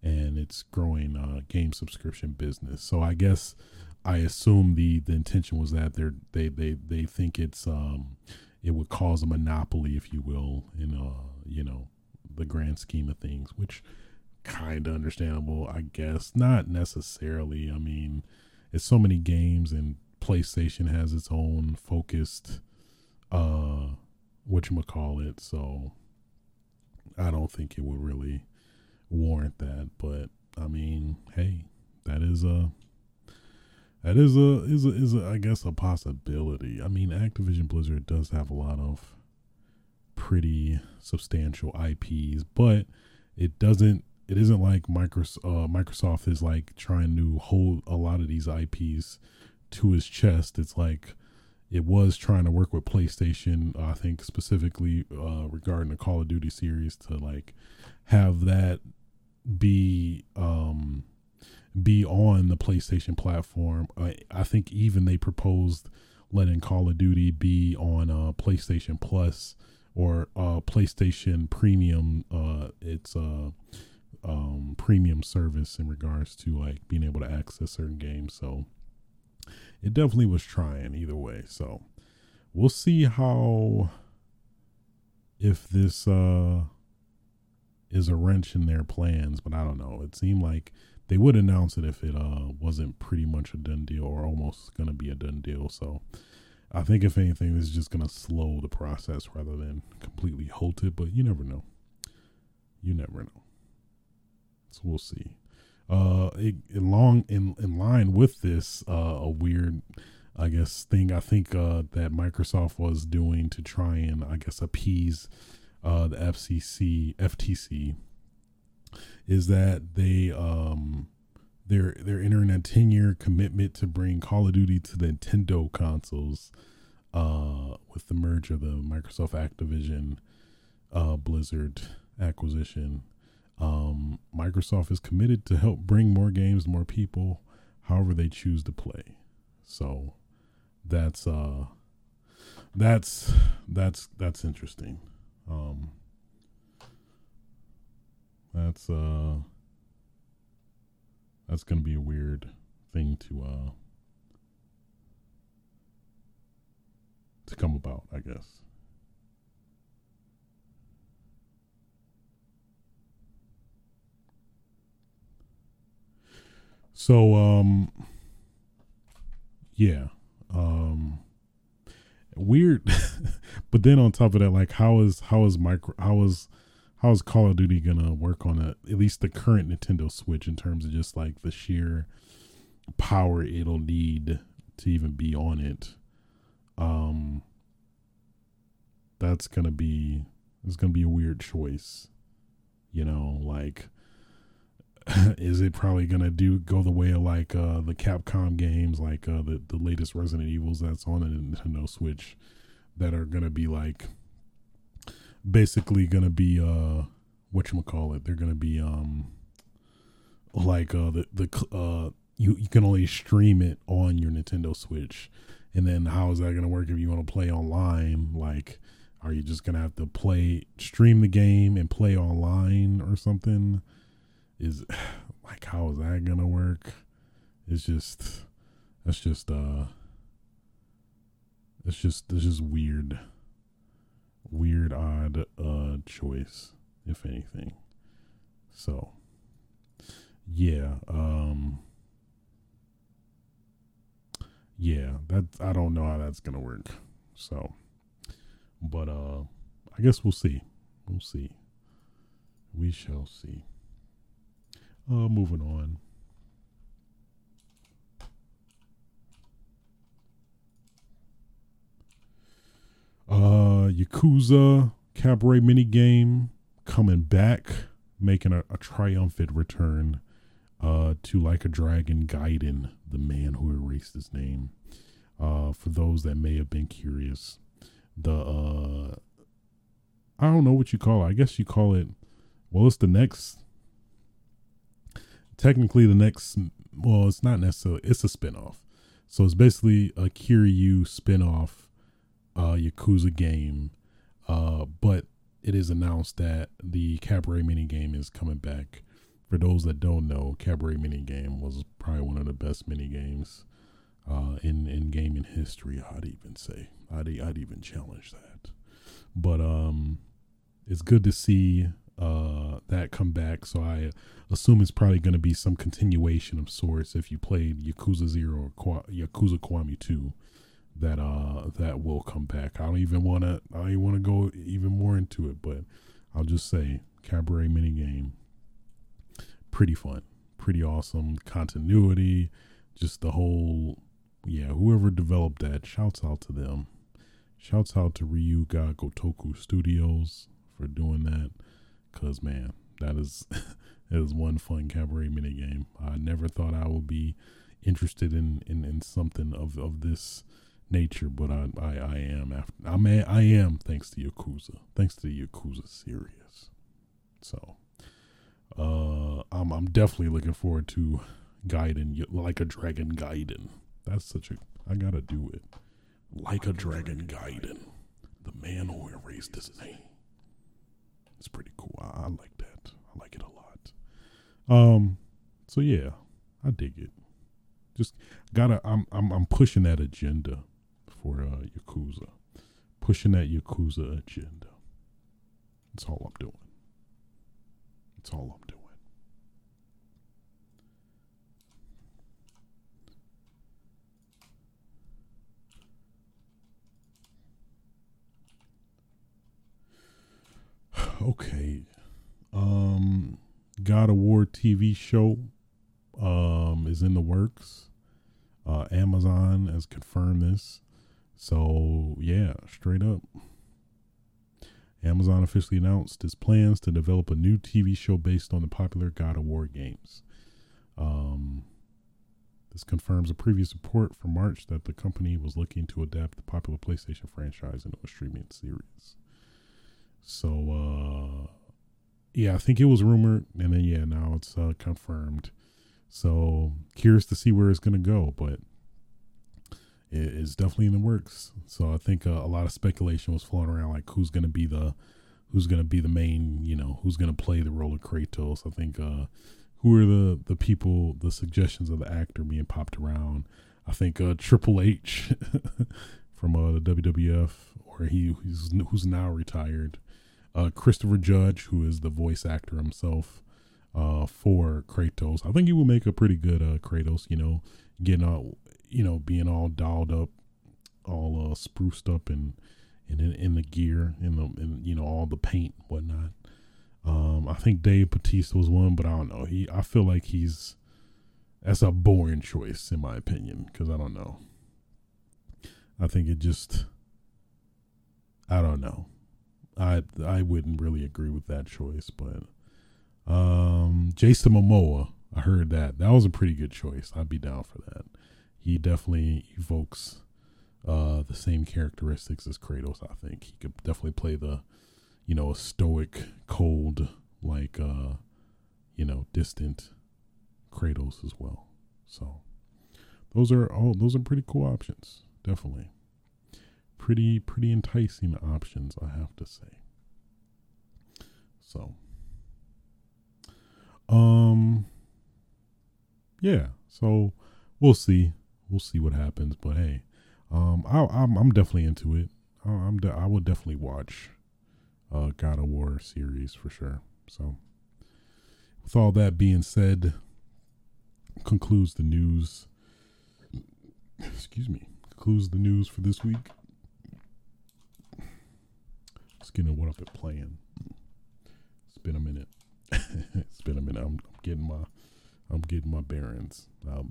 and its growing uh, game subscription business. So I guess I assume the the intention was that they they they they think it's um, it would cause a monopoly, if you will, in uh you know the grand scheme of things, which kind of understandable, I guess. Not necessarily. I mean, it's so many games, and PlayStation has its own focused, uh, what you call it. So I don't think it would really warrant that. But I mean, hey, that is a that is a is a is a I guess a possibility. I mean, Activision Blizzard does have a lot of pretty substantial IPs, but it doesn't it isn't like Microsoft, uh, Microsoft is like trying to hold a lot of these IPs to his chest. It's like it was trying to work with PlayStation, I think specifically uh, regarding the Call of Duty series to like have that be um, be on the PlayStation platform. I, I think even they proposed letting Call of Duty be on uh, PlayStation Plus or uh, PlayStation Premium. Uh, it's uh, um, premium service in regards to like being able to access certain games. So it definitely was trying either way. So we'll see how if this uh is a wrench in their plans, but I don't know. It seemed like they would announce it if it uh wasn't pretty much a done deal or almost gonna be a done deal. So I think if anything, this is just gonna slow the process rather than completely halt it. But you never know. You never know. So we'll see. Uh, it, in in in line with this, uh, a weird, I guess thing I think uh that Microsoft was doing to try and I guess appease uh the FCC FTC is that they um they're they're entering a 10 year commitment to bring Call of Duty to the Nintendo consoles uh with the merger of the Microsoft Activision uh Blizzard acquisition. Um Microsoft is committed to help bring more games to more people however they choose to play. So that's uh that's that's that's interesting. Um that's uh that's to be a weird thing to uh to come about, I guess. So um yeah. Um weird but then on top of that like how is how is micro how is how is Call of Duty gonna work on a at least the current Nintendo Switch in terms of just like the sheer power it'll need to even be on it? Um, that's gonna be it's gonna be a weird choice. You know, like is it probably gonna do go the way of like uh the Capcom games, like uh the the latest Resident Evils that's on the Nintendo Switch that are gonna be like basically gonna be uh what you call it they're gonna be um like uh the the uh you you can only stream it on your Nintendo Switch. And then how is that gonna work if you want to play online? Like are you just gonna have to play stream the game and play online or something is like how is that gonna work it's just that's just uh it's just it's just weird weird, odd uh, choice, if anything. So, yeah, um, yeah, that I don't know how that's gonna work. So, but uh, I guess we'll see. We'll see. We shall see. Uh, moving on. Uh, Yakuza Cabaret mini game coming back, making a, a triumphant return. Uh, to like a dragon, Gaiden, the man who erased his name. Uh, for those that may have been curious, the uh, I don't know what you call it. I guess you call it. Well, it's the next. Technically, the next. Well, it's not necessarily. It's a spinoff. So it's basically a Kiryu spinoff uh, Yakuza game, uh, but it is announced that the Cabaret mini game is coming back. For those that don't know, Cabaret mini game was probably one of the best mini games uh, in in gaming history. I'd even say I'd I'd even challenge that. But um, it's good to see uh, that come back. So I assume it's probably going to be some continuation of sorts. If you played Yakuza Zero or Yakuza Kiwami Two, that uh that will come back. I don't even want to I want to go even more into it, but I'll just say cabaret mini game pretty fun, pretty awesome continuity, just the whole yeah, whoever developed that, shouts out to them. Shouts out to Ryuga Gotoku Studios for doing that cuz man, that is it is one fun cabaret mini game. I never thought I would be interested in in, in something of of this nature, but I, I, I am after I may I am thanks to Yakuza, thanks to the Yakuza series. So, uh, I'm I'm definitely looking forward to Gaiden, like a Dragon Gaiden. That's such a I gotta do it. Like a Dragon Gaiden, the man who erased his name. It's pretty cool. I, I like that. I like it a lot. Um, so yeah, I dig it. Just gotta. I'm I'm I'm pushing that agenda for uh, Yakuza, pushing that Yakuza agenda. That's all I'm doing. That's all I'm doing. okay. Um God of War TV show um is in the works. Uh Amazon has confirmed this. So yeah, straight up. Amazon officially announced its plans to develop a new TV show based on the popular God of War games. Um, this confirms a previous report from March that the company was looking to adapt the popular PlayStation franchise into a streaming series. So, uh, yeah, I think it was rumored, and then yeah, now it's uh, confirmed. So curious to see where it's gonna go, but it is definitely in the works. So I think uh, a lot of speculation was floating around, like who's gonna be the who's gonna be the main, you know, who's gonna play the role of Kratos. I think uh, who are the the people, the suggestions of the actor being popped around. I think uh, Triple H from uh, the WWF, or he who's, who's now retired. Uh, Christopher Judge, who is the voice actor himself uh, for Kratos. I think he will make a pretty good uh, Kratos. You know, getting all, you know, being all dolled up, all uh, spruced up, and and in, in the gear, in the, in you know, all the paint, whatnot. Um, I think Dave Batista was one, but I don't know. He, I feel like he's that's a boring choice in my opinion because I don't know. I think it just, I don't know. I I wouldn't really agree with that choice, but um, Jason Momoa, I heard that that was a pretty good choice. I'd be down for that. He definitely evokes uh, the same characteristics as Kratos. I think he could definitely play the, you know, stoic, cold, like uh, you know, distant Kratos as well. So those are all those are pretty cool options. Definitely pretty pretty enticing options, I have to say. So, um, yeah. So we'll see. We'll see what happens. But hey, um, I, I'm I'm definitely into it. I, I'm de- I would definitely watch, uh, God of War series for sure. So, with all that being said, concludes the news. Excuse me. Concludes the news for this week. Getting what I've been playing. It's been a minute. it's been a minute. I'm, I'm, getting my I'm getting my bearings. I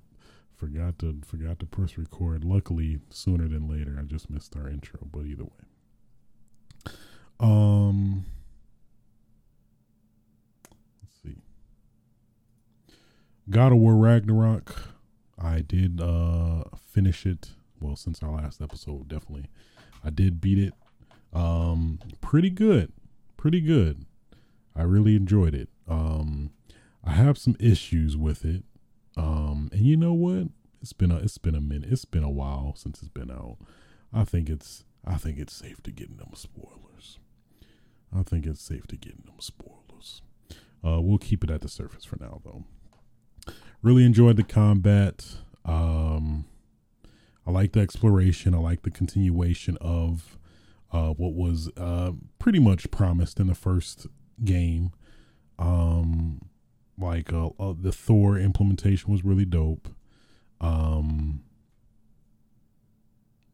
forgot to forgot to press record. Luckily, sooner than later. I just missed our intro, but either way. Um, let's see. God of War Ragnarok. I did uh finish it. Well, since our last episode, definitely. I did beat it um, pretty good, pretty good. I really enjoyed it. Um, I have some issues with it. Um, and you know what? It's been a it's been a minute. It's been a while since it's been out. I think it's I think it's safe to get them spoilers. I think it's safe to get them spoilers. Uh, we'll keep it at the surface for now, though. Really enjoyed the combat. Um, I like the exploration. I like the continuation of uh, what was uh, pretty much promised in the first game. Um, like uh, uh, the Thor implementation was really dope. Um,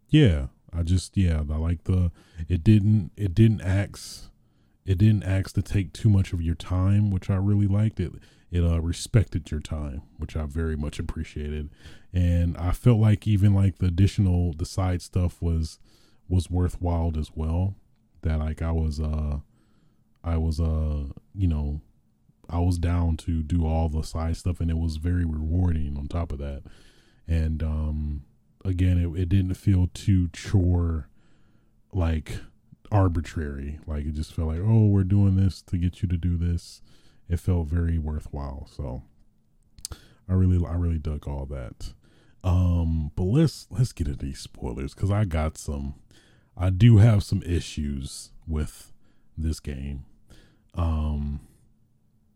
yeah, I just yeah, I like the it didn't it didn't ask it didn't ask to take too much of your time, which I really liked. It it uh, respected your time, which I very much appreciated, and I felt like even like the additional the side stuff was was worthwhile as well. That like I was uh I was uh you know I was down to do all the side stuff and it was very rewarding on top of that. And um again it, it didn't feel too chore like arbitrary. Like it just felt like, oh, we're doing this to get you to do this. It felt very worthwhile. So I really I really dug all that. Um, but let's let's get into these spoilers because I got some I do have some issues with this game. Um,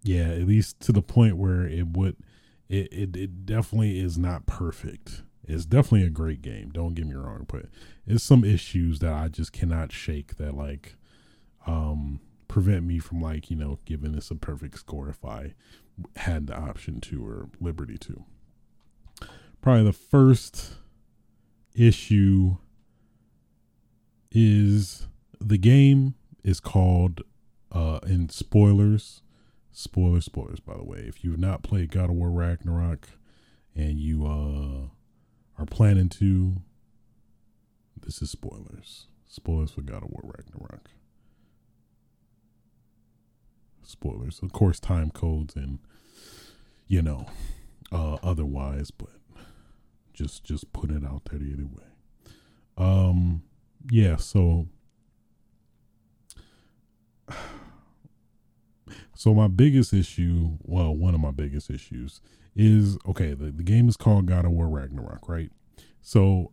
yeah, at least to the point where it would, it, it, it definitely is not perfect. It's definitely a great game. Don't get me wrong, but it's some issues that I just cannot shake that like, um, prevent me from like, you know, giving this a perfect score if I had the option to or liberty to. Probably the first issue is the game is called uh in spoilers spoilers spoilers by the way if you've not played god of war ragnarok and you uh are planning to this is spoilers spoilers for god of war ragnarok spoilers. Of course, time codes and you know uh, otherwise, but just just put it out there anyway. Um, yeah. So, so my biggest issue, well, one of my biggest issues is okay. The, the game is called God of War Ragnarok, right? So,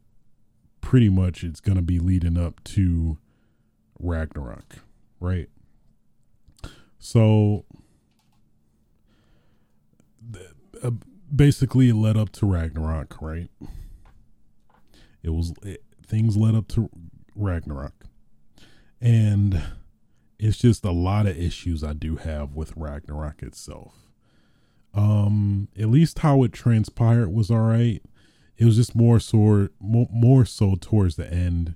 pretty much, it's gonna be leading up to Ragnarok, right? So, uh, basically, it led up to Ragnarok, right? It was it, things led up to Ragnarok, and it's just a lot of issues I do have with Ragnarok itself. Um, at least how it transpired was all right. It was just more so more, so towards the end.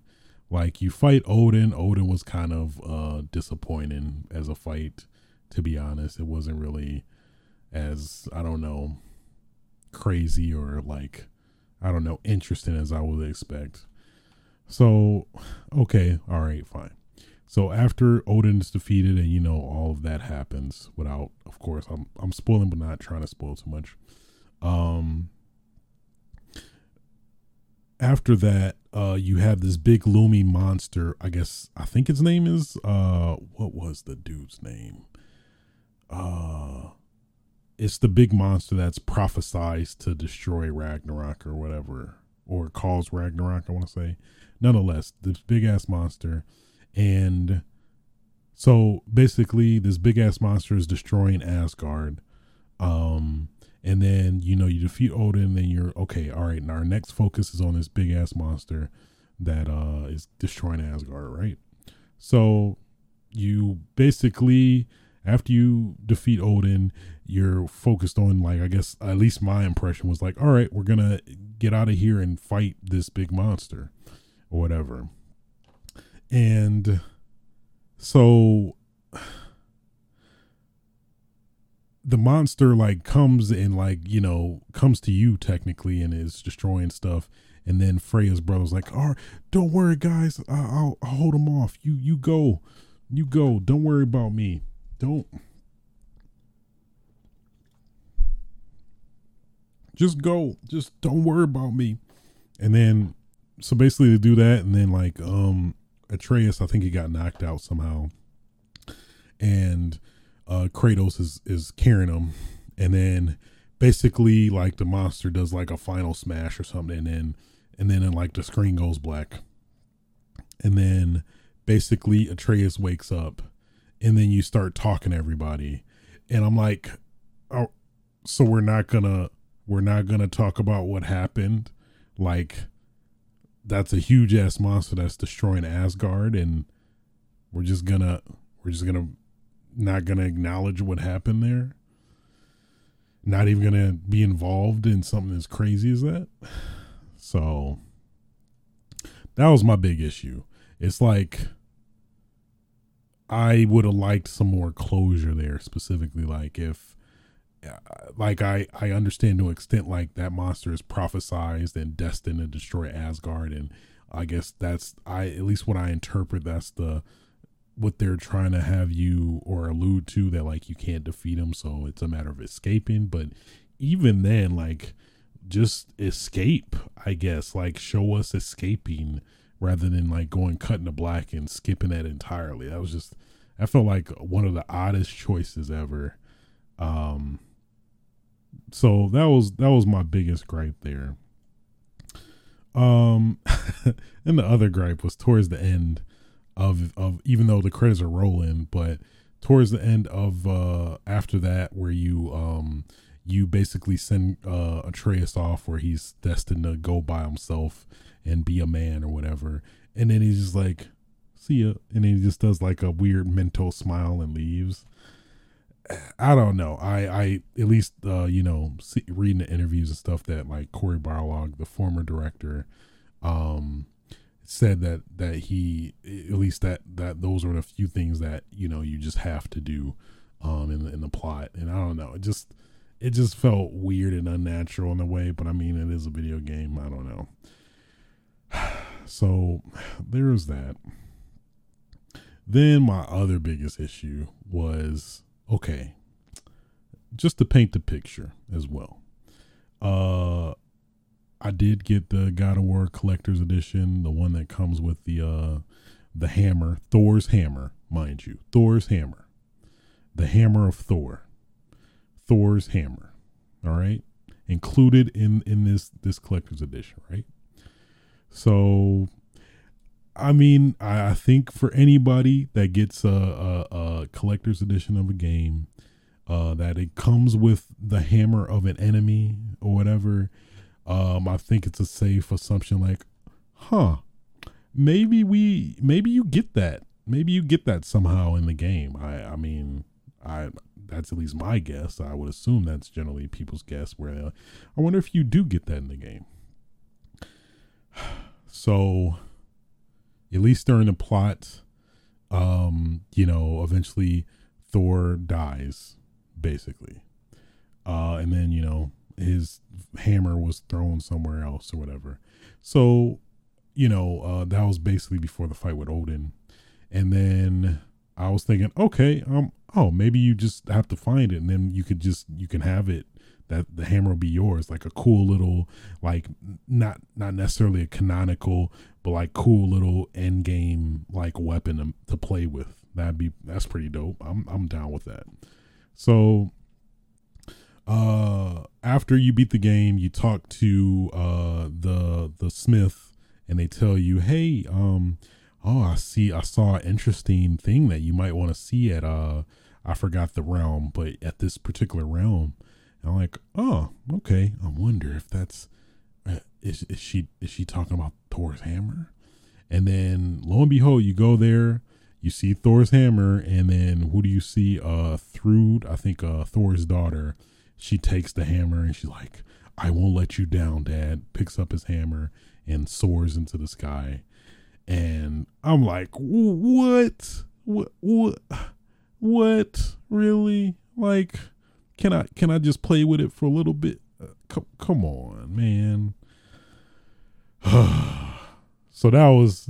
Like you fight Odin, Odin was kind of uh disappointing as a fight. To be honest, it wasn't really as I don't know crazy or like I don't know interesting as I would expect. So, okay, all right, fine. So after Odin's defeated and you know all of that happens without of course I'm I'm spoiling but not trying to spoil too much. Um after that uh you have this big loomy monster. I guess I think his name is uh what was the dude's name? Uh it's the big monster that's prophesized to destroy Ragnarok or whatever or cause Ragnarok, I want to say. Nonetheless, this big ass monster and so basically, this big ass monster is destroying Asgard. Um, and then you know you defeat Odin, then you're okay. All right, And our next focus is on this big ass monster that uh is destroying Asgard, right? So you basically after you defeat Odin, you're focused on like I guess at least my impression was like, all right, we're gonna get out of here and fight this big monster or whatever. And so the monster like comes and like, you know, comes to you technically and is destroying stuff. And then Freya's brother's like, "All right, don't worry, guys. I'll, I'll hold him off. You you go, you go. Don't worry about me. Don't just go. Just don't worry about me." And then, so basically, to do that, and then like, um, Atreus, I think he got knocked out somehow, and uh, Kratos is is carrying him, and then basically like the monster does like a final smash or something, and then and then and, like the screen goes black, and then basically Atreus wakes up, and then you start talking to everybody, and I'm like, oh, so we're not gonna we're not gonna talk about what happened, like that's a huge ass monster that's destroying Asgard, and we're just gonna we're just gonna not gonna acknowledge what happened there. Not even gonna be involved in something as crazy as that. So that was my big issue. It's like I would have liked some more closure there, specifically like if like I I understand to an extent like that monster is prophesized and destined to destroy Asgard, and I guess that's I at least what I interpret that's the what they're trying to have you or allude to that like you can't defeat him, so it's a matter of escaping. But even then, like just escape, I guess. Like show us escaping rather than like going cut into black and skipping that entirely. That was just I felt like one of the oddest choices ever. Um so that was that was my biggest gripe there. Um, and the other gripe was towards the end of of even though the credits are rolling, but towards the end of uh after that where you um you basically send uh Atreus off where he's destined to go by himself and be a man or whatever, and then he's just like, "See ya," and then he just does like a weird mental smile and leaves. I don't know. I, I at least uh, you know see, reading the interviews and stuff that like Cory Barlog, the former director, um, said that that he at least that that those were the few things that you know you just have to do um in the, in the plot. And I don't know. It just it just felt weird and unnatural in a way. But I mean, it is a video game. I don't know. So there's that. Then my other biggest issue was okay, just to paint the picture as well. Uh, I did get the God of War Collector's Edition, the one that comes with the uh the hammer, Thor's hammer, mind you, Thor's hammer, the hammer of Thor, Thor's hammer. All right, included in in this this collector's edition, right? So, I mean, I, I think for anybody that gets a, a, a collector's edition of a game, uh, that it comes with the hammer of an enemy or whatever, um, I think it's a safe assumption. Like, huh, maybe we, maybe you get that, maybe you get that somehow in the game. I, I mean, I that's at least my guess. I would assume that's generally people's guess. Where I wonder if you do get that in the game. So, at least during the plot, um, you know, eventually Thor dies, basically, uh, and then you know his hammer was thrown somewhere else or whatever. So, you know, uh, that was basically before the fight with Odin, and then I was thinking, okay, um, oh, maybe you just have to find it, and then you could just you can have it. That the hammer will be yours, like a cool little, like not not necessarily a canonical, but like cool little end game like weapon to, to play with. That'd be that's pretty dope. I'm I'm down with that. So uh after you beat the game you talk to uh the the smith and they tell you hey um oh i see i saw an interesting thing that you might want to see at uh I forgot the realm, but at this particular realm, I'm like, oh, okay. I wonder if that's uh, is is she is she talking about Thor's hammer? And then lo and behold, you go there, you see Thor's hammer, and then who do you see? Uh, Thrud, I think uh Thor's daughter. She takes the hammer and she's like, I won't let you down, Dad. Picks up his hammer and soars into the sky. And I'm like, what? What? What? What? Really? Like, can I can I just play with it for a little bit? Uh, come, come on, man. so that was,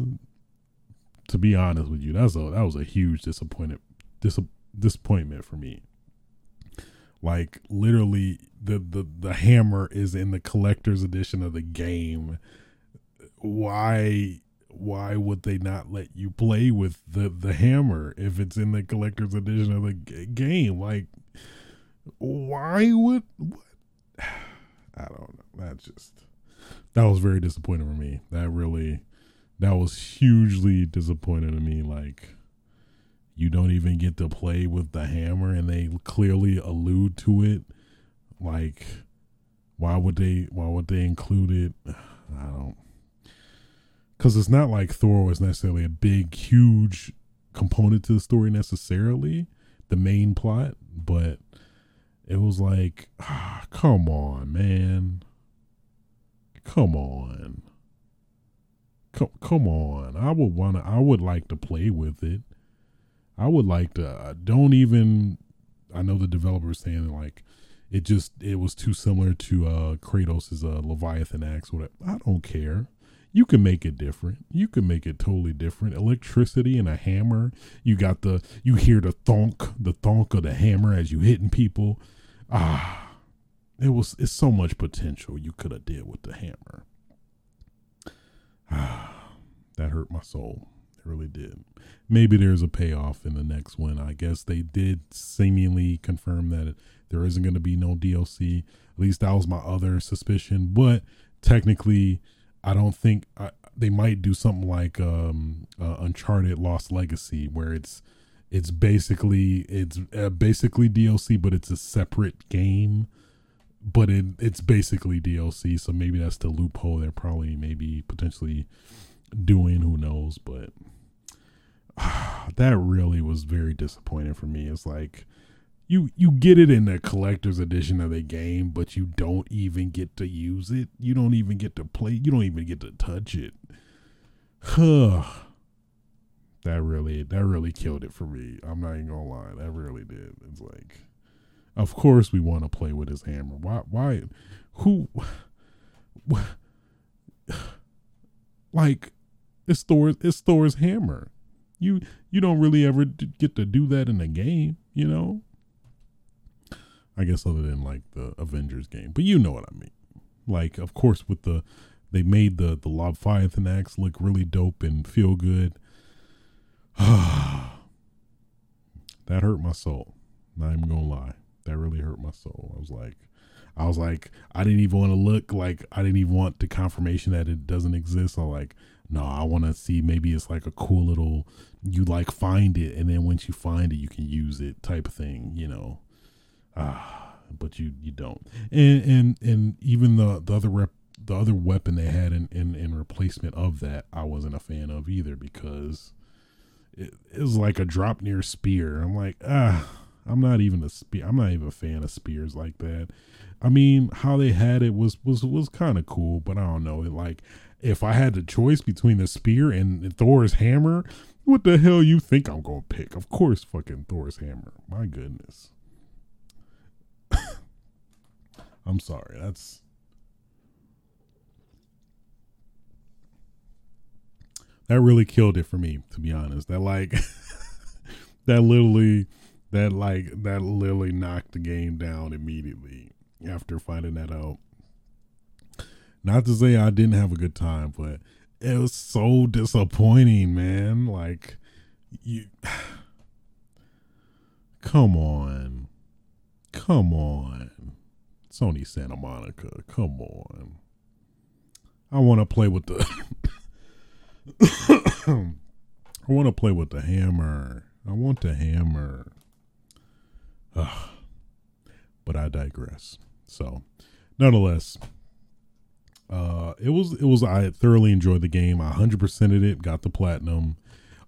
to be honest with you, that's a that was a huge disappointment dis- disappointment for me. Like literally, the the the hammer is in the collector's edition of the game. Why why would they not let you play with the the hammer if it's in the collector's edition of the g- game? Like, why would what? I don't know. That just that was very disappointing for me. That really that was hugely disappointing to me. Like, you don't even get to play with the hammer, and they clearly allude to it. Like, why would they? Why would they include it? I don't because it's not like Thor was necessarily a big, huge component to the story necessarily, the main plot, but it was like, ah, come on, man, come on, come, come on. I would wanna, I would like to play with it. I would like to. Uh, don't even. I know the developer is saying like it just it was too similar to uh Kratos' uh, Leviathan axe. Whatever. I don't care you can make it different. You can make it totally different. Electricity and a hammer. You got the you hear the thunk, the thunk of the hammer as you hitting people. Ah, it was it's so much potential you could have did with the hammer. Ah, that hurt my soul. It really did. Maybe there's a payoff in the next one. I guess they did seemingly confirm that there isn't going to be no DLC. At least that was my other suspicion. But technically, I don't think I, they might do something like um, uh, Uncharted Lost Legacy, where it's it's basically it's uh, basically DLC, but it's a separate game. But it it's basically DLC, so maybe that's the loophole they're probably maybe potentially doing. Who knows? But uh, that really was very disappointing for me. It's like you you get it in the collector's edition of the game, but you don't even get to use it. You don't even get to play. You don't even get to touch it. Huh. That really that really killed it for me. I'm not even gonna lie. That really did. It's like, of course we want to play with his hammer. Why? Why? Who? Like, it's Thor's. It's Thor's hammer. You you don't really ever get to do that in a game. You know I guess other than like the Avengers game, but you know what I mean. Like, of course, with the they made the the Leviathan axe look really dope and feel good. that hurt my soul. Not even gonna lie, that really hurt my soul. I was like, I was like, I didn't even want to look like I didn't even want the confirmation that it doesn't exist. I'm like, no, I want to see maybe it's like a cool little you like find it and then once you find it you can use it type of thing, you know. Ah, but you you don't. And and and even the the other rep the other weapon they had in in, in replacement of that I wasn't a fan of either because it, was like a Draupnir spear. I'm like, ah, I'm not even a spear. I'm not even a fan of spears like that. I mean, how they had it was was was kind of cool, but I don't know. It like if I had the choice between the spear and Thor's hammer, what the hell you think I'm gonna pick? Of course, fucking Thor's hammer. My goodness. I'm sorry. That's that really killed it for me, to be honest. That like that literally that like that literally knocked the game down immediately after finding that out. Not to say I didn't have a good time, but it was so disappointing, man. Like you Come on. Come on. Sony Santa Monica. Come on. I want to play with the I want to play with the hammer. I want the hammer. Ugh. But I digress. So, nonetheless, uh, it was it was I thoroughly enjoyed the game. I hundred percented it. Got the platinum.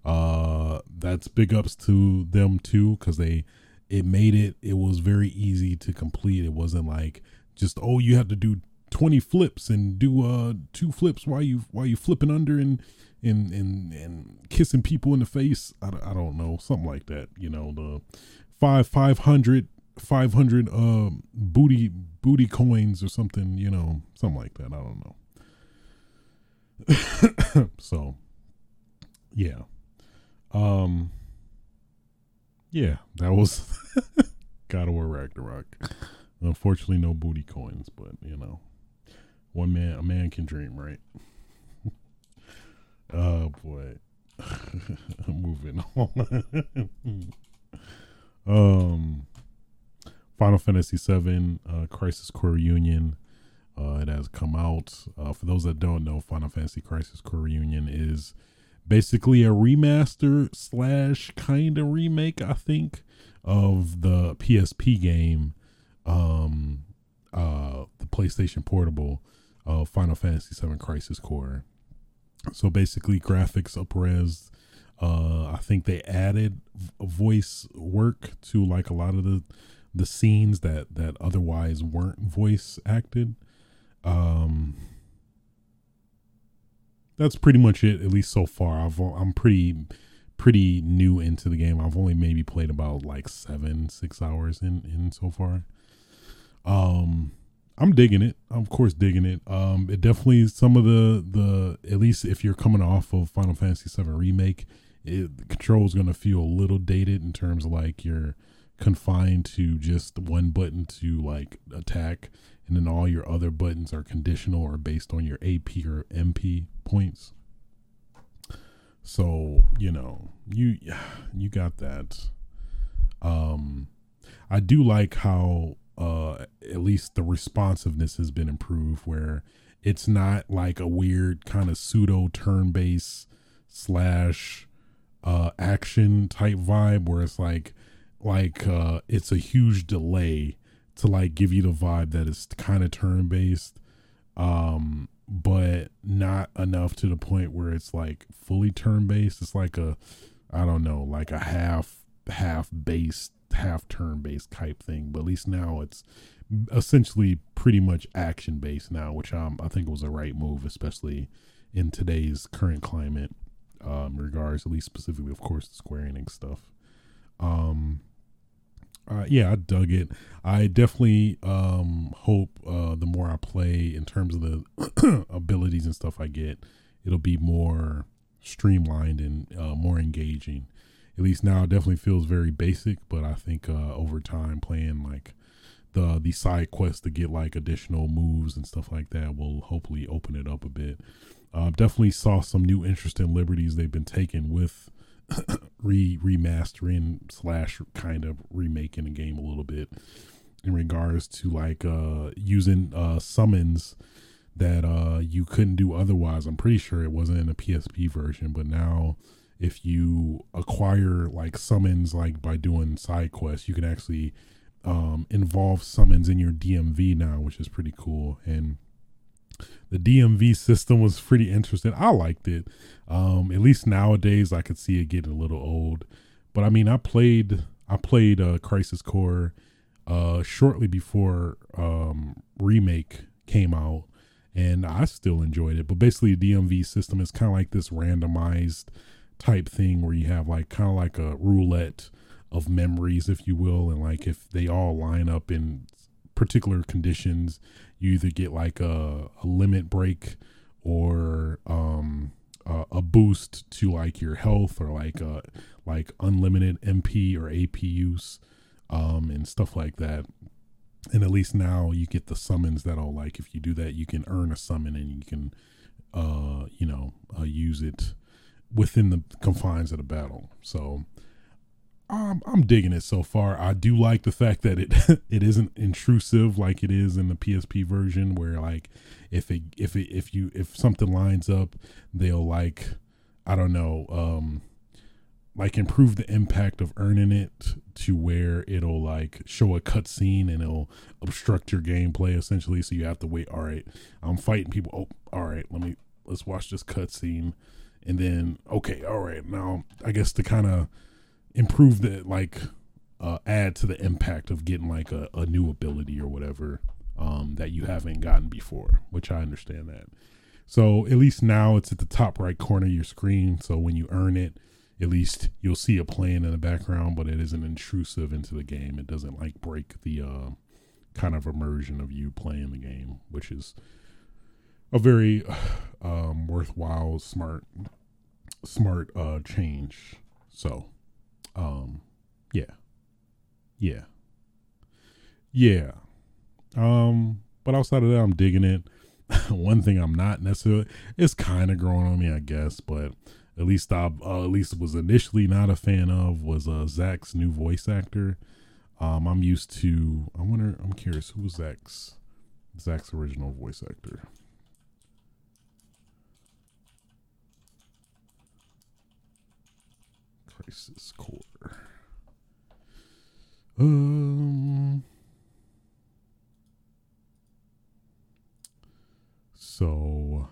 Uh, that's big ups to them too because they it made it. It was very easy to complete. It wasn't like just oh you have to do 20 flips and do uh two flips while you while you flipping under and and and and kissing people in the face. I, I don't know something like that you know the five 500 500 uh booty booty coins or something you know something like that. I don't know. So yeah. Um yeah that was god of war ragnarok. Unfortunately no booty coins but you know one man a man can dream right oh boy moving on um Final Fantasy VII uh, Crisis Core Reunion. Uh, it has come out. Uh, for those that don't know, Final Fantasy Crisis Core Reunion is basically a remaster slash kind of remake, I think, of the PSP game, um, uh, the PlayStation Portable of Final Fantasy VII Crisis Core. So basically, graphics upres. Uh, I think they added voice work to like a lot of the the scenes that that otherwise weren't voice acted. Um, that's pretty much it, at least so far. I've I'm pretty pretty new into the game. I've only maybe played about like seven six hours in in so far. Um, I'm digging it. I'm of course digging it. Um, it definitely some of the the at least if you're coming off of Final Fantasy VII remake, it, the control is gonna feel a little dated in terms of like your confined to just one button to like attack and then all your other buttons are conditional or based on your AP or MP points. So, you know, you you got that. Um I do like how uh at least the responsiveness has been improved where it's not like a weird kind of pseudo turn based slash uh action type vibe where it's like like uh it's a huge delay to like give you the vibe that it's kind of turn based um but not enough to the point where it's like fully turn based it's like a i don't know like a half half based half turn based type thing but at least now it's essentially pretty much action based now which um, i think was a right move especially in today's current climate um regards at least specifically of course the square enix stuff um uh, yeah, I dug it. I definitely um, hope uh, the more I play, in terms of the abilities and stuff I get, it'll be more streamlined and uh, more engaging. At least now, it definitely feels very basic, but I think uh, over time, playing like the the side quests to get like additional moves and stuff like that will hopefully open it up a bit. Uh, definitely saw some new interesting liberties they've been taking with re remastering slash kind of remaking the game a little bit in regards to like uh using uh summons that uh you couldn't do otherwise. I'm pretty sure it wasn't in the PSP version, but now if you acquire like summons like by doing side quests, you can actually um involve summons in your DMV now, which is pretty cool. And the DMV system was pretty interesting. I liked it. Um, at least nowadays, I could see it getting a little old. But I mean, I played I played uh, Crisis Core uh, shortly before um, remake came out, and I still enjoyed it. But basically, the DMV system is kind of like this randomized type thing where you have like kind of like a roulette of memories, if you will, and like if they all line up in particular conditions, you either get like a, a limit break or um, a, a boost to like your health or like a like unlimited MP or AP use um, and stuff like that. And at least now you get the summons that'll like if you do that, you can earn a summon and you can uh, you know uh, use it within the confines of the battle. So I'm I'm digging it so far. I do like the fact that it it isn't intrusive like it is in the PSP version, where like if it if it if you if something lines up, they'll like I don't know um like improve the impact of earning it to where it'll like show a cutscene and it'll obstruct your gameplay essentially. So you have to wait. All right, I'm fighting people. Oh, all right, let me let's watch this cutscene, and then okay, all right, now I guess to kind of improve the like uh, add to the impact of getting like a, a new ability or whatever um, that you haven't gotten before, which I understand that. So at least now it's at the top right corner of your screen. So when you earn it, at least you'll see it playing in the background, but it isn't intrusive into the game. It doesn't like break the uh, kind of immersion of you playing the game, which is a very um, worthwhile, smart, smart uh, change. So um, yeah, yeah, yeah. Um, but outside of that, I'm digging it. One thing I'm not necessarily it's kind of growing on me, I guess, but at least I uh, at least was initially not a fan of was uh Zack's new voice actor. Um, I'm used to. I wonder. I'm curious who was Zach's Zack's original voice actor. Crisis Core. Um. So.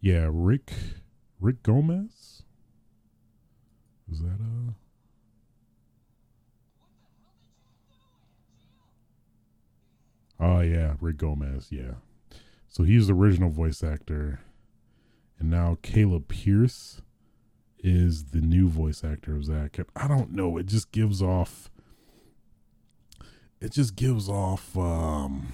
Yeah, Rick Rick Gomez? Is that a Oh yeah, Rick Gomez, yeah. So he's the original voice actor. And now Caleb Pierce is the new voice actor of Zach. And I don't know, it just gives off it just gives off um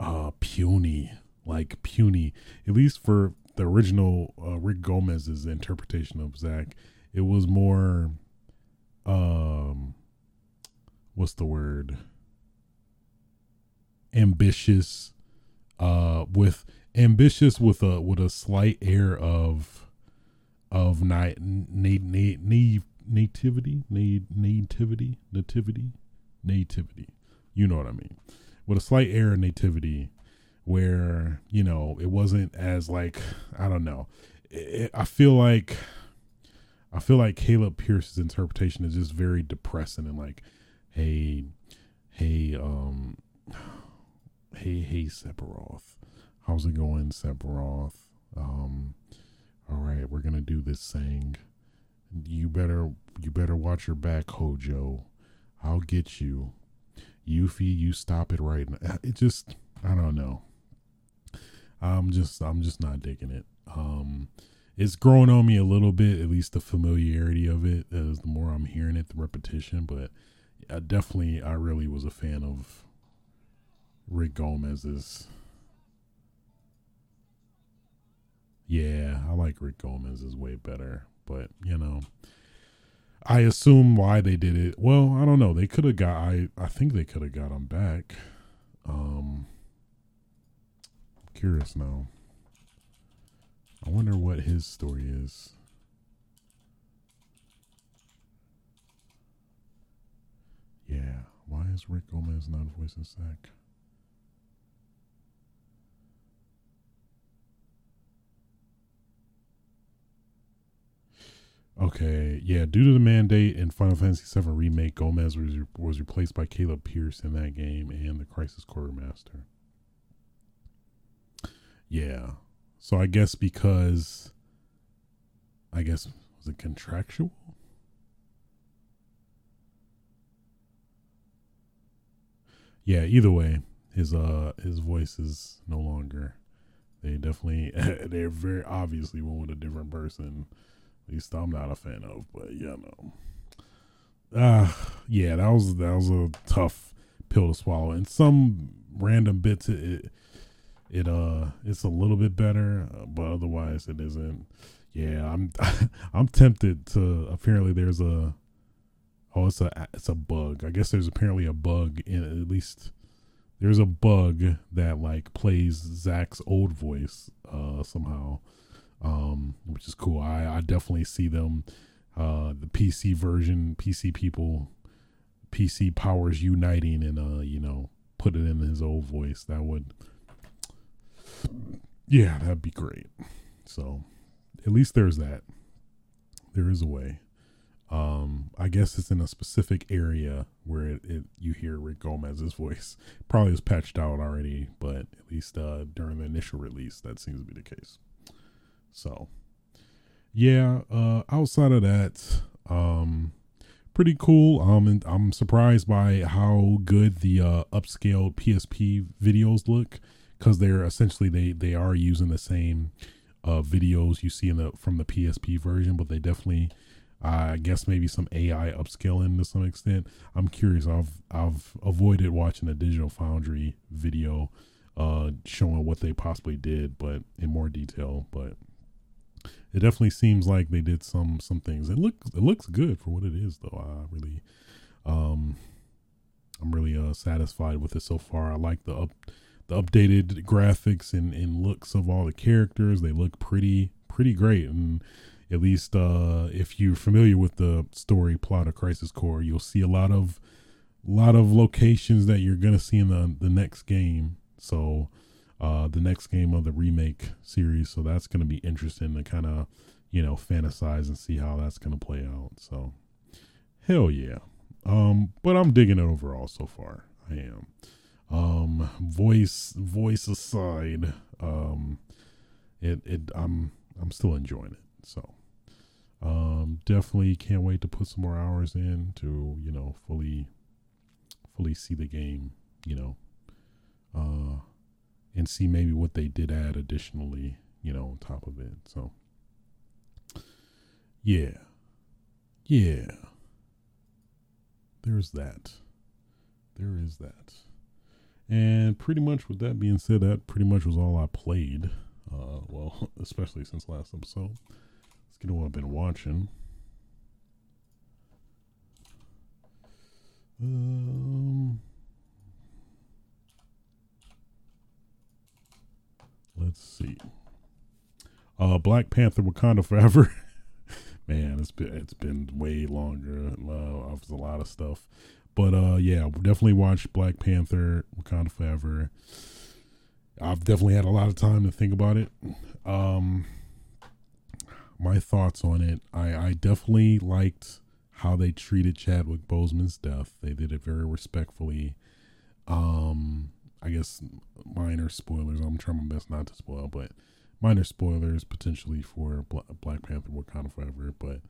uh puny like puny at least for the original uh, rick gomez's interpretation of zach it was more um what's the word ambitious uh with ambitious with a with a slight air of of night na- na- na- nativity na- nativity nativity nativity. You know what i mean? With a slight air of nativity where you know it wasn't as like i don't know. It, i feel like i feel like caleb pierce's interpretation is just very depressing and like hey hey um hey hey sephiroth. How's it going sephiroth? Um all right we're gonna do this thing. You better you better watch your back hojo. I'll get you. Yuffie you stop it right now it just i don't know. I'm just i'm just not digging it. Um it's growing on me a little bit at least the familiarity of it as the more i'm hearing it the repetition but I definitely i really was a fan of rick Gomez is. yeah i like rick gomez is way better but you know, I assume why they did it. Well, I don't know. They could have got. I I think they could have got him back. Um, I'm curious now. I wonder what his story is. Yeah, why is Rick Gomez not voicing Zack? Okay, yeah. Due to the mandate in Final Fantasy VII Remake, Gomez was was replaced by Caleb Pierce in that game and the Crisis Core Master. Yeah, so I guess because, I guess was it contractual? Yeah. Either way, his uh his voice is no longer. They definitely they're very obviously went with a different person at least I'm not a fan of, but you know. Uh yeah, that was that was a tough pill to swallow. And some random bits it it, it uh it's a little bit better, uh, but otherwise it isn't. Yeah, I'm I'm tempted to apparently there's a oh it's a it's a bug. I guess there's apparently a bug in at least there's a bug that like plays zach's old voice uh somehow um, which is cool. I, I definitely see them, uh, the PC version, PC people, PC powers uniting and, uh, you know, put it in his old voice. That would, yeah, that'd be great. So at least there's that. There is a way. Um, I guess it's in a specific area where it, it you hear Rick Gomez's voice. Probably was patched out already, but at least uh, during the initial release, that seems to be the case. So, yeah, uh, outside of that, um, pretty cool. Um, I'm surprised by how good the uh, upscaled PSP videos look because they're essentially they they are using the same uh, videos you see in the from the PSP version, but they definitely. I guess maybe some AI upscaling to some extent. I'm curious. I've I've avoided watching a Digital Foundry video uh, showing what they possibly did, but in more detail. But it definitely seems like they did some some things. It looks it looks good for what it is though. I really um I'm really uh satisfied with it so far. I like the up the updated graphics and, and looks of all the characters. They look pretty pretty great and at least uh if you're familiar with the story plot of Crisis Core, you'll see a lot of lot of locations that you're gonna see in the the next game. So uh, the next game of the remake series. So that's going to be interesting to kind of, you know, fantasize and see how that's going to play out. So, hell yeah. Um, but I'm digging it overall so far. I am. Um, voice voice aside, um, it it I'm I'm still enjoying it. So, um, definitely can't wait to put some more hours in to you know fully fully see the game. You know, uh, and see maybe what they did add additionally, you know, on top of it. So, yeah, yeah, there's that. There is that. And pretty much with that being said, that pretty much was all I played. Uh, well, especially since last episode. Let's get to what I've been watching. Um, Let's see. Uh, Black Panther: Wakanda Forever. Man, it's been it's been way longer. Uh, a lot of stuff, but uh, yeah, definitely watched Black Panther: Wakanda Forever. I've definitely had a lot of time to think about it. Um, my thoughts on it, I, I definitely liked how they treated Chadwick Boseman's death. They did it very respectfully. Um, I guess minor spoilers. I'm trying my best not to spoil, but minor spoilers potentially for Black Panther Wakanda Forever. But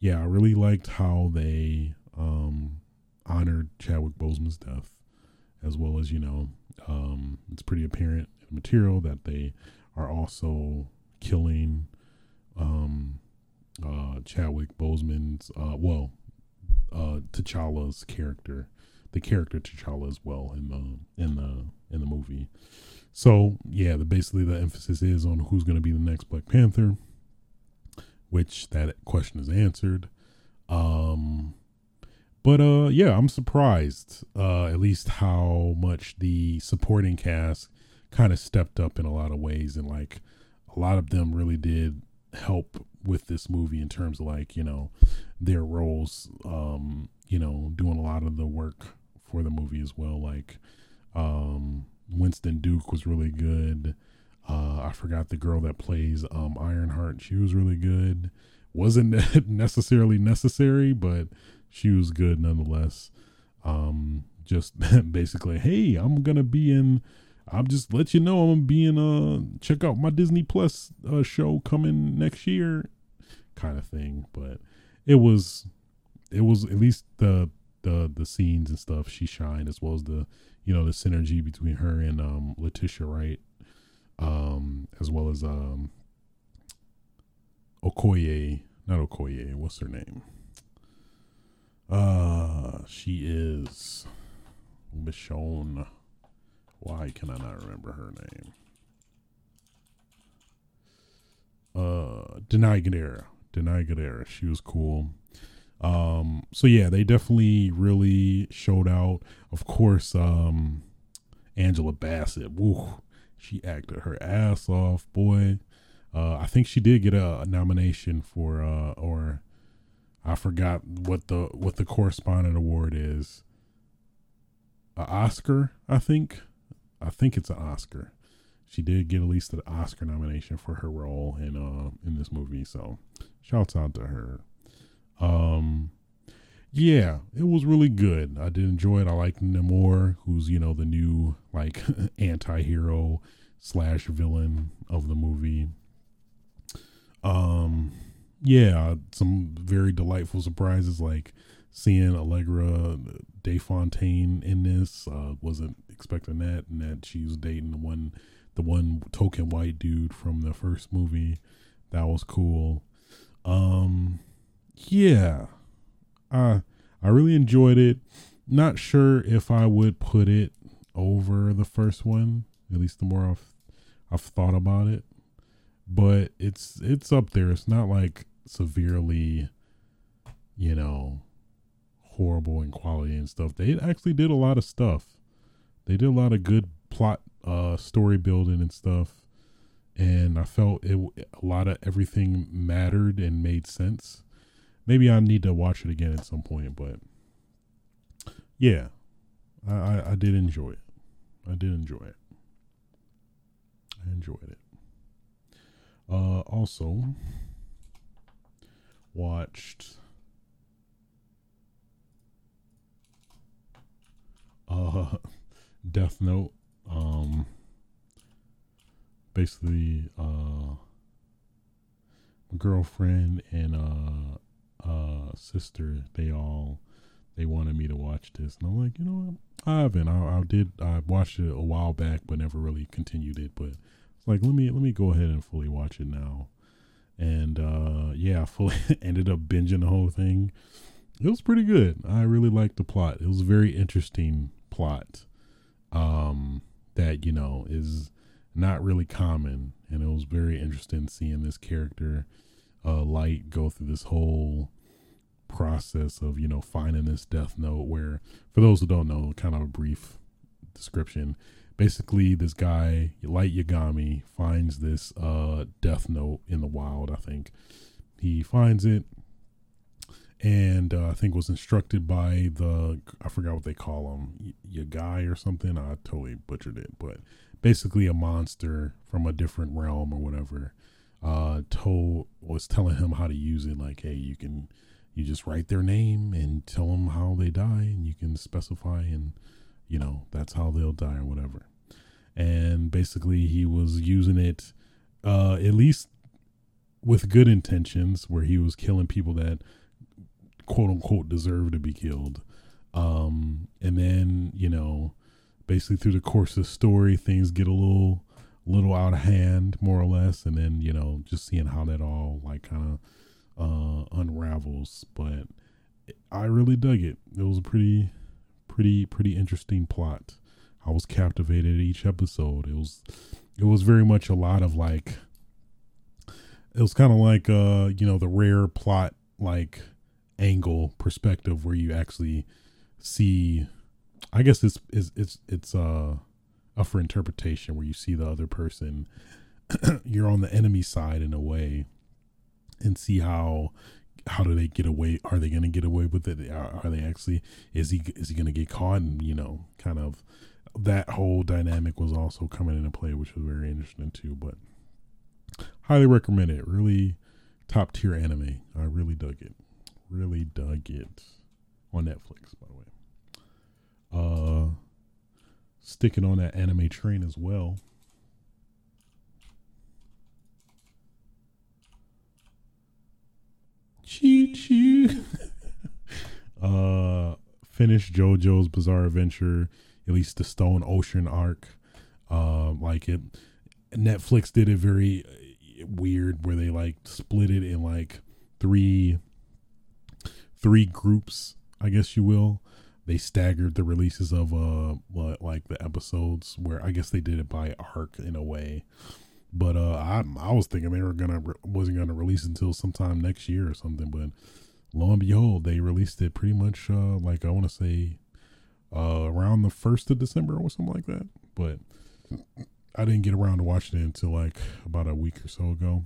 yeah, I really liked how they um, honored Chadwick Boseman's death, as well as you know, um, it's pretty apparent in the material that they are also killing um, uh, Chadwick Boseman's uh, well, uh, T'Challa's character the character T'Challa as well in the in the in the movie. So yeah, the basically the emphasis is on who's going to be the next Black Panther, which that question is answered. Um, but uh, yeah, I'm surprised uh, at least how much the supporting cast kind of stepped up in a lot of ways, and like a lot of them really did help with this movie in terms of like you know their roles. Um, you know, doing a lot of the work for the movie as well. Like um, Winston Duke was really good. Uh, I forgot the girl that plays um, Ironheart. She was really good. Wasn't necessarily necessary, but she was good nonetheless. Um, just basically, hey, I'm gonna be in. I'm just let you know I'm gonna be in. Uh, check out my Disney Plus uh, show coming next year, kind of thing. But it was, it was at least the the the scenes and stuff. She shined as well as the you know the synergy between her and um, Letitia Wright um, as well as um, Okoye, not Okoye. What's her name? Uh, she is Michonne. Why can I not remember her name? Uh, Danai Gurira. Danai Gurira. She was cool. Um, so yeah, they definitely really showed out. Of course, um, Angela Bassett. Woo, she acted her ass off, boy. Uh, I think she did get a, a nomination for, uh, or I forgot what the what the correspondent award is. An Oscar, I think. I think it's an Oscar. She did get at least an Oscar nomination for her role in uh in this movie. So, shouts out to her. Um, yeah, it was really good. I did enjoy it. I like Namor, who's you know the new like anti-hero slash villain of the movie. Um, yeah, some very delightful surprises like seeing Allegra De Fontaine in this. Uh, wasn't expecting that, and that she was dating the one, the one token white dude from the first movie. That was cool. Um, yeah, I I really enjoyed it. Not sure if I would put it over the first one. At least the more I've I've thought about it, but it's it's up there. It's not like severely, you know, horrible in quality and stuff. They actually did a lot of stuff. They did a lot of good plot, uh, story building and stuff, and I felt it. A lot of everything mattered and made sense maybe I need to watch it again at some point, but yeah, I, I, I did enjoy it. I did enjoy it. I enjoyed it. Uh, also watched uh Death Note. Um, basically, uh, my girlfriend and uh uh, sister, they all they wanted me to watch this, and I'm like, you know what, I haven't. I, I did. I watched it a while back, but never really continued it. But it's like, let me let me go ahead and fully watch it now. And uh, yeah, I fully ended up binging the whole thing. It was pretty good. I really liked the plot. It was a very interesting plot. Um, that you know is not really common, and it was very interesting seeing this character, uh, Light, go through this whole process of you know finding this death note where for those who don't know kind of a brief description basically this guy light yagami finds this uh death note in the wild i think. He finds it and uh, i think was instructed by the i forgot what they call him yagai or something? I totally butchered it but basically a monster from a different realm or whatever uh told was telling him how to use it like hey you can you just write their name and tell them how they die and you can specify and you know that's how they'll die or whatever. And basically he was using it uh at least with good intentions where he was killing people that quote unquote deserve to be killed. Um and then you know basically through the course of the story things get a little little out of hand more or less. And then you know just seeing how that all like kind of uh, unravels. But I really dug it. It was a pretty, pretty, pretty interesting plot. I was captivated each episode. It was, it was very much a lot of like, it was kind of like uh you know the rare plot like angle perspective where you actually see i guess it's it's it's, it's uh up for interpretation where you see the other person you're on the enemy side in a way and see how how do they get away are they going to get away with it? Are, are, they actually is he is he going to get caught? And you know kind of that whole dynamic was also coming into play which was very interesting too but highly recommend it. Really top tier anime. I really dug it. Really dug it on netflix by the way. Uh sticking on that anime train as well Choo choo. uh, finish JoJo's Bizarre Adventure, at least the Stone Ocean arc. Uh, like it, Netflix did it very uh, weird where they like split it in like three, three groups, I guess you will. They staggered the releases of uh, like the episodes where I guess they did it by arc in a way. But uh, I I was thinking they were gonna wasn't gonna release until sometime next year or something. But lo and behold, they released it pretty much uh, like I want to say uh, around the first of December or something like that. But I didn't get around to watching it until like about a week or so ago.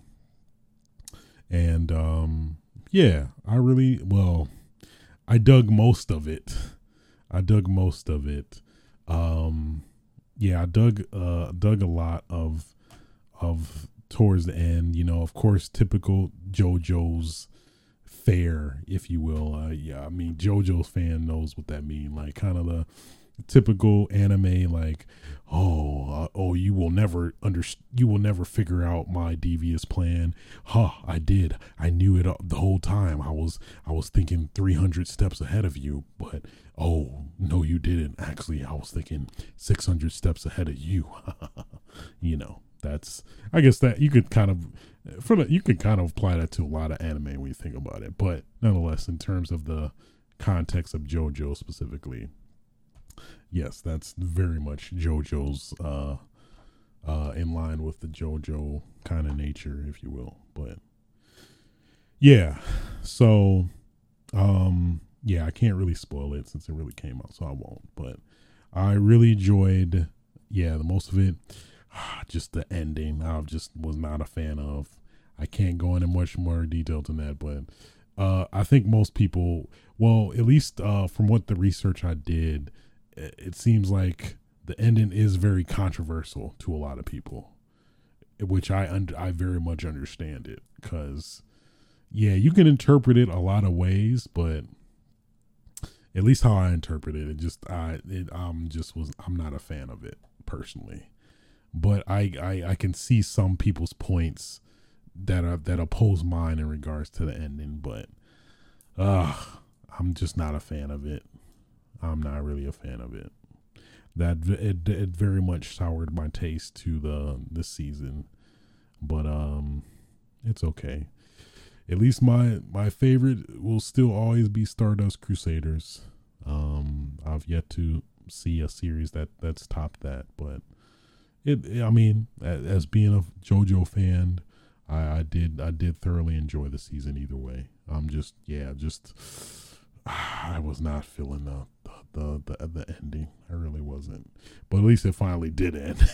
And um, yeah, I really well, I dug most of it. I dug most of it. Um, yeah, I dug uh, dug a lot of of towards the end. You know, of course, typical JoJo's fare, if you will. Uh, yeah, I mean, JoJo's fan knows what that means. Like, kind of the typical anime, like, oh, uh, oh, you will never under, you will never figure out my devious plan. Huh? I did. I knew it the whole time. I was, I was thinking three hundred steps ahead of you, but oh no, you didn't. Actually, I was thinking six hundred steps ahead of you. you know that's I guess that you could kind of for you could kind of apply that to a lot of anime when you think about it. But nonetheless, in terms of the context of JoJo specifically, yes, that's very much JoJo's uh uh in line with the JoJo kind of nature, if you will. But yeah, so um yeah, I can't really spoil it since it really came out, so I won't. But I really enjoyed yeah, the most of it just the ending I just was not a fan of. I can't go into much more detail than that, but uh, I think most people, well, at least uh, from what the research I did, it seems like the ending is very controversial to a lot of people, which I un- I very much understand it because, yeah, you can interpret it a lot of ways, but at least how I interpret it, it just I it I'm just was I'm not a fan of it personally but I, I I can see some people's points that are that oppose mine in regards to the ending, but uh I'm just not a fan of it. I'm not really a fan of it. That it it very much soured my taste to the this season, but um, it's okay. At least my my favorite will still always be Stardust Crusaders. Um, I've yet to see a series that that's topped that, but it, I mean, as being a JoJo fan, I, I did I did thoroughly enjoy the season either way. I'm just yeah, just I was not feeling the the the, the ending. I really wasn't. But at least it finally did end.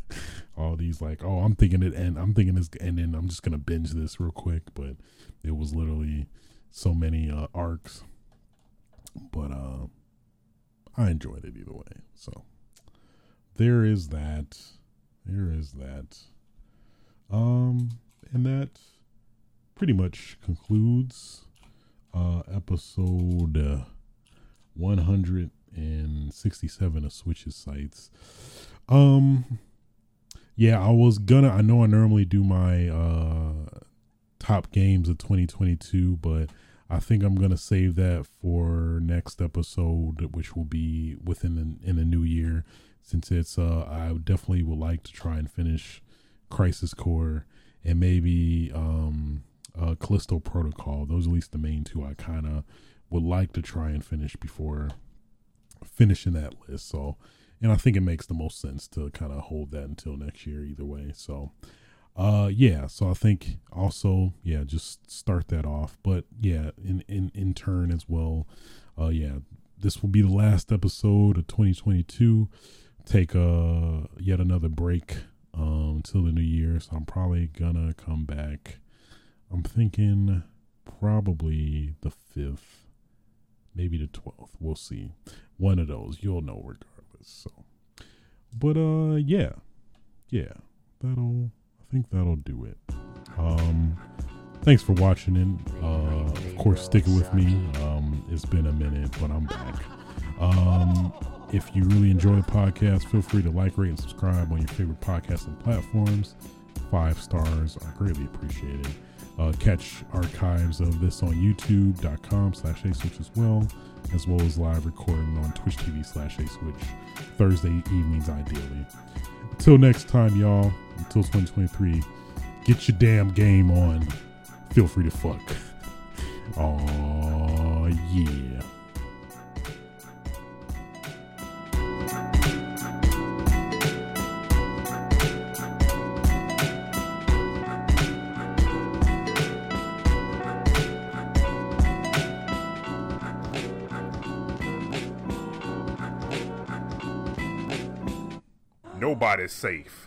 All these like, oh, I'm thinking it end. I'm thinking it's ending. I'm just gonna binge this real quick. But it was literally so many uh, arcs. But uh, I enjoyed it either way. So there is that. There is that. Um, and that pretty much concludes uh, episode uh, 167 of Switches Sites. Um, yeah, I was gonna. I know I normally do my uh top games of 2022, but I think I'm gonna save that for next episode, which will be within the, in the new year since it's uh I definitely would like to try and finish Crisis Core and maybe um uh Callisto Protocol. Those are at least the main two I kind of would like to try and finish before finishing that list. So, and I think it makes the most sense to kind of hold that until next year either way. So, uh, yeah. So I think also, yeah, just start that off. But yeah, in in in turn as well, uh, yeah, this will be the last episode of 2022. Take a yet another break um the new year. So I'm probably gonna come back. I'm thinking probably the fifth, maybe the twelfth. We'll see. One of those, you'll know regardless. So, but uh, yeah, yeah, that'll. I think that'll do it. Um, thanks for watching and uh, of course sticking with me. Um, it's been a minute, but I'm back. Um, if you really enjoy the podcast, feel free to like, rate, and subscribe on your favorite podcasting platforms. Five stars are greatly appreciated. Uh, catch archives of this on youtube.com slash aswitch as well, as well as live recording on Twitch TV slash aswitch Thursday evenings ideally. Until next time, y'all, until 2023, get your damn game on. Feel free to fuck. Oh yeah. Nobody's safe.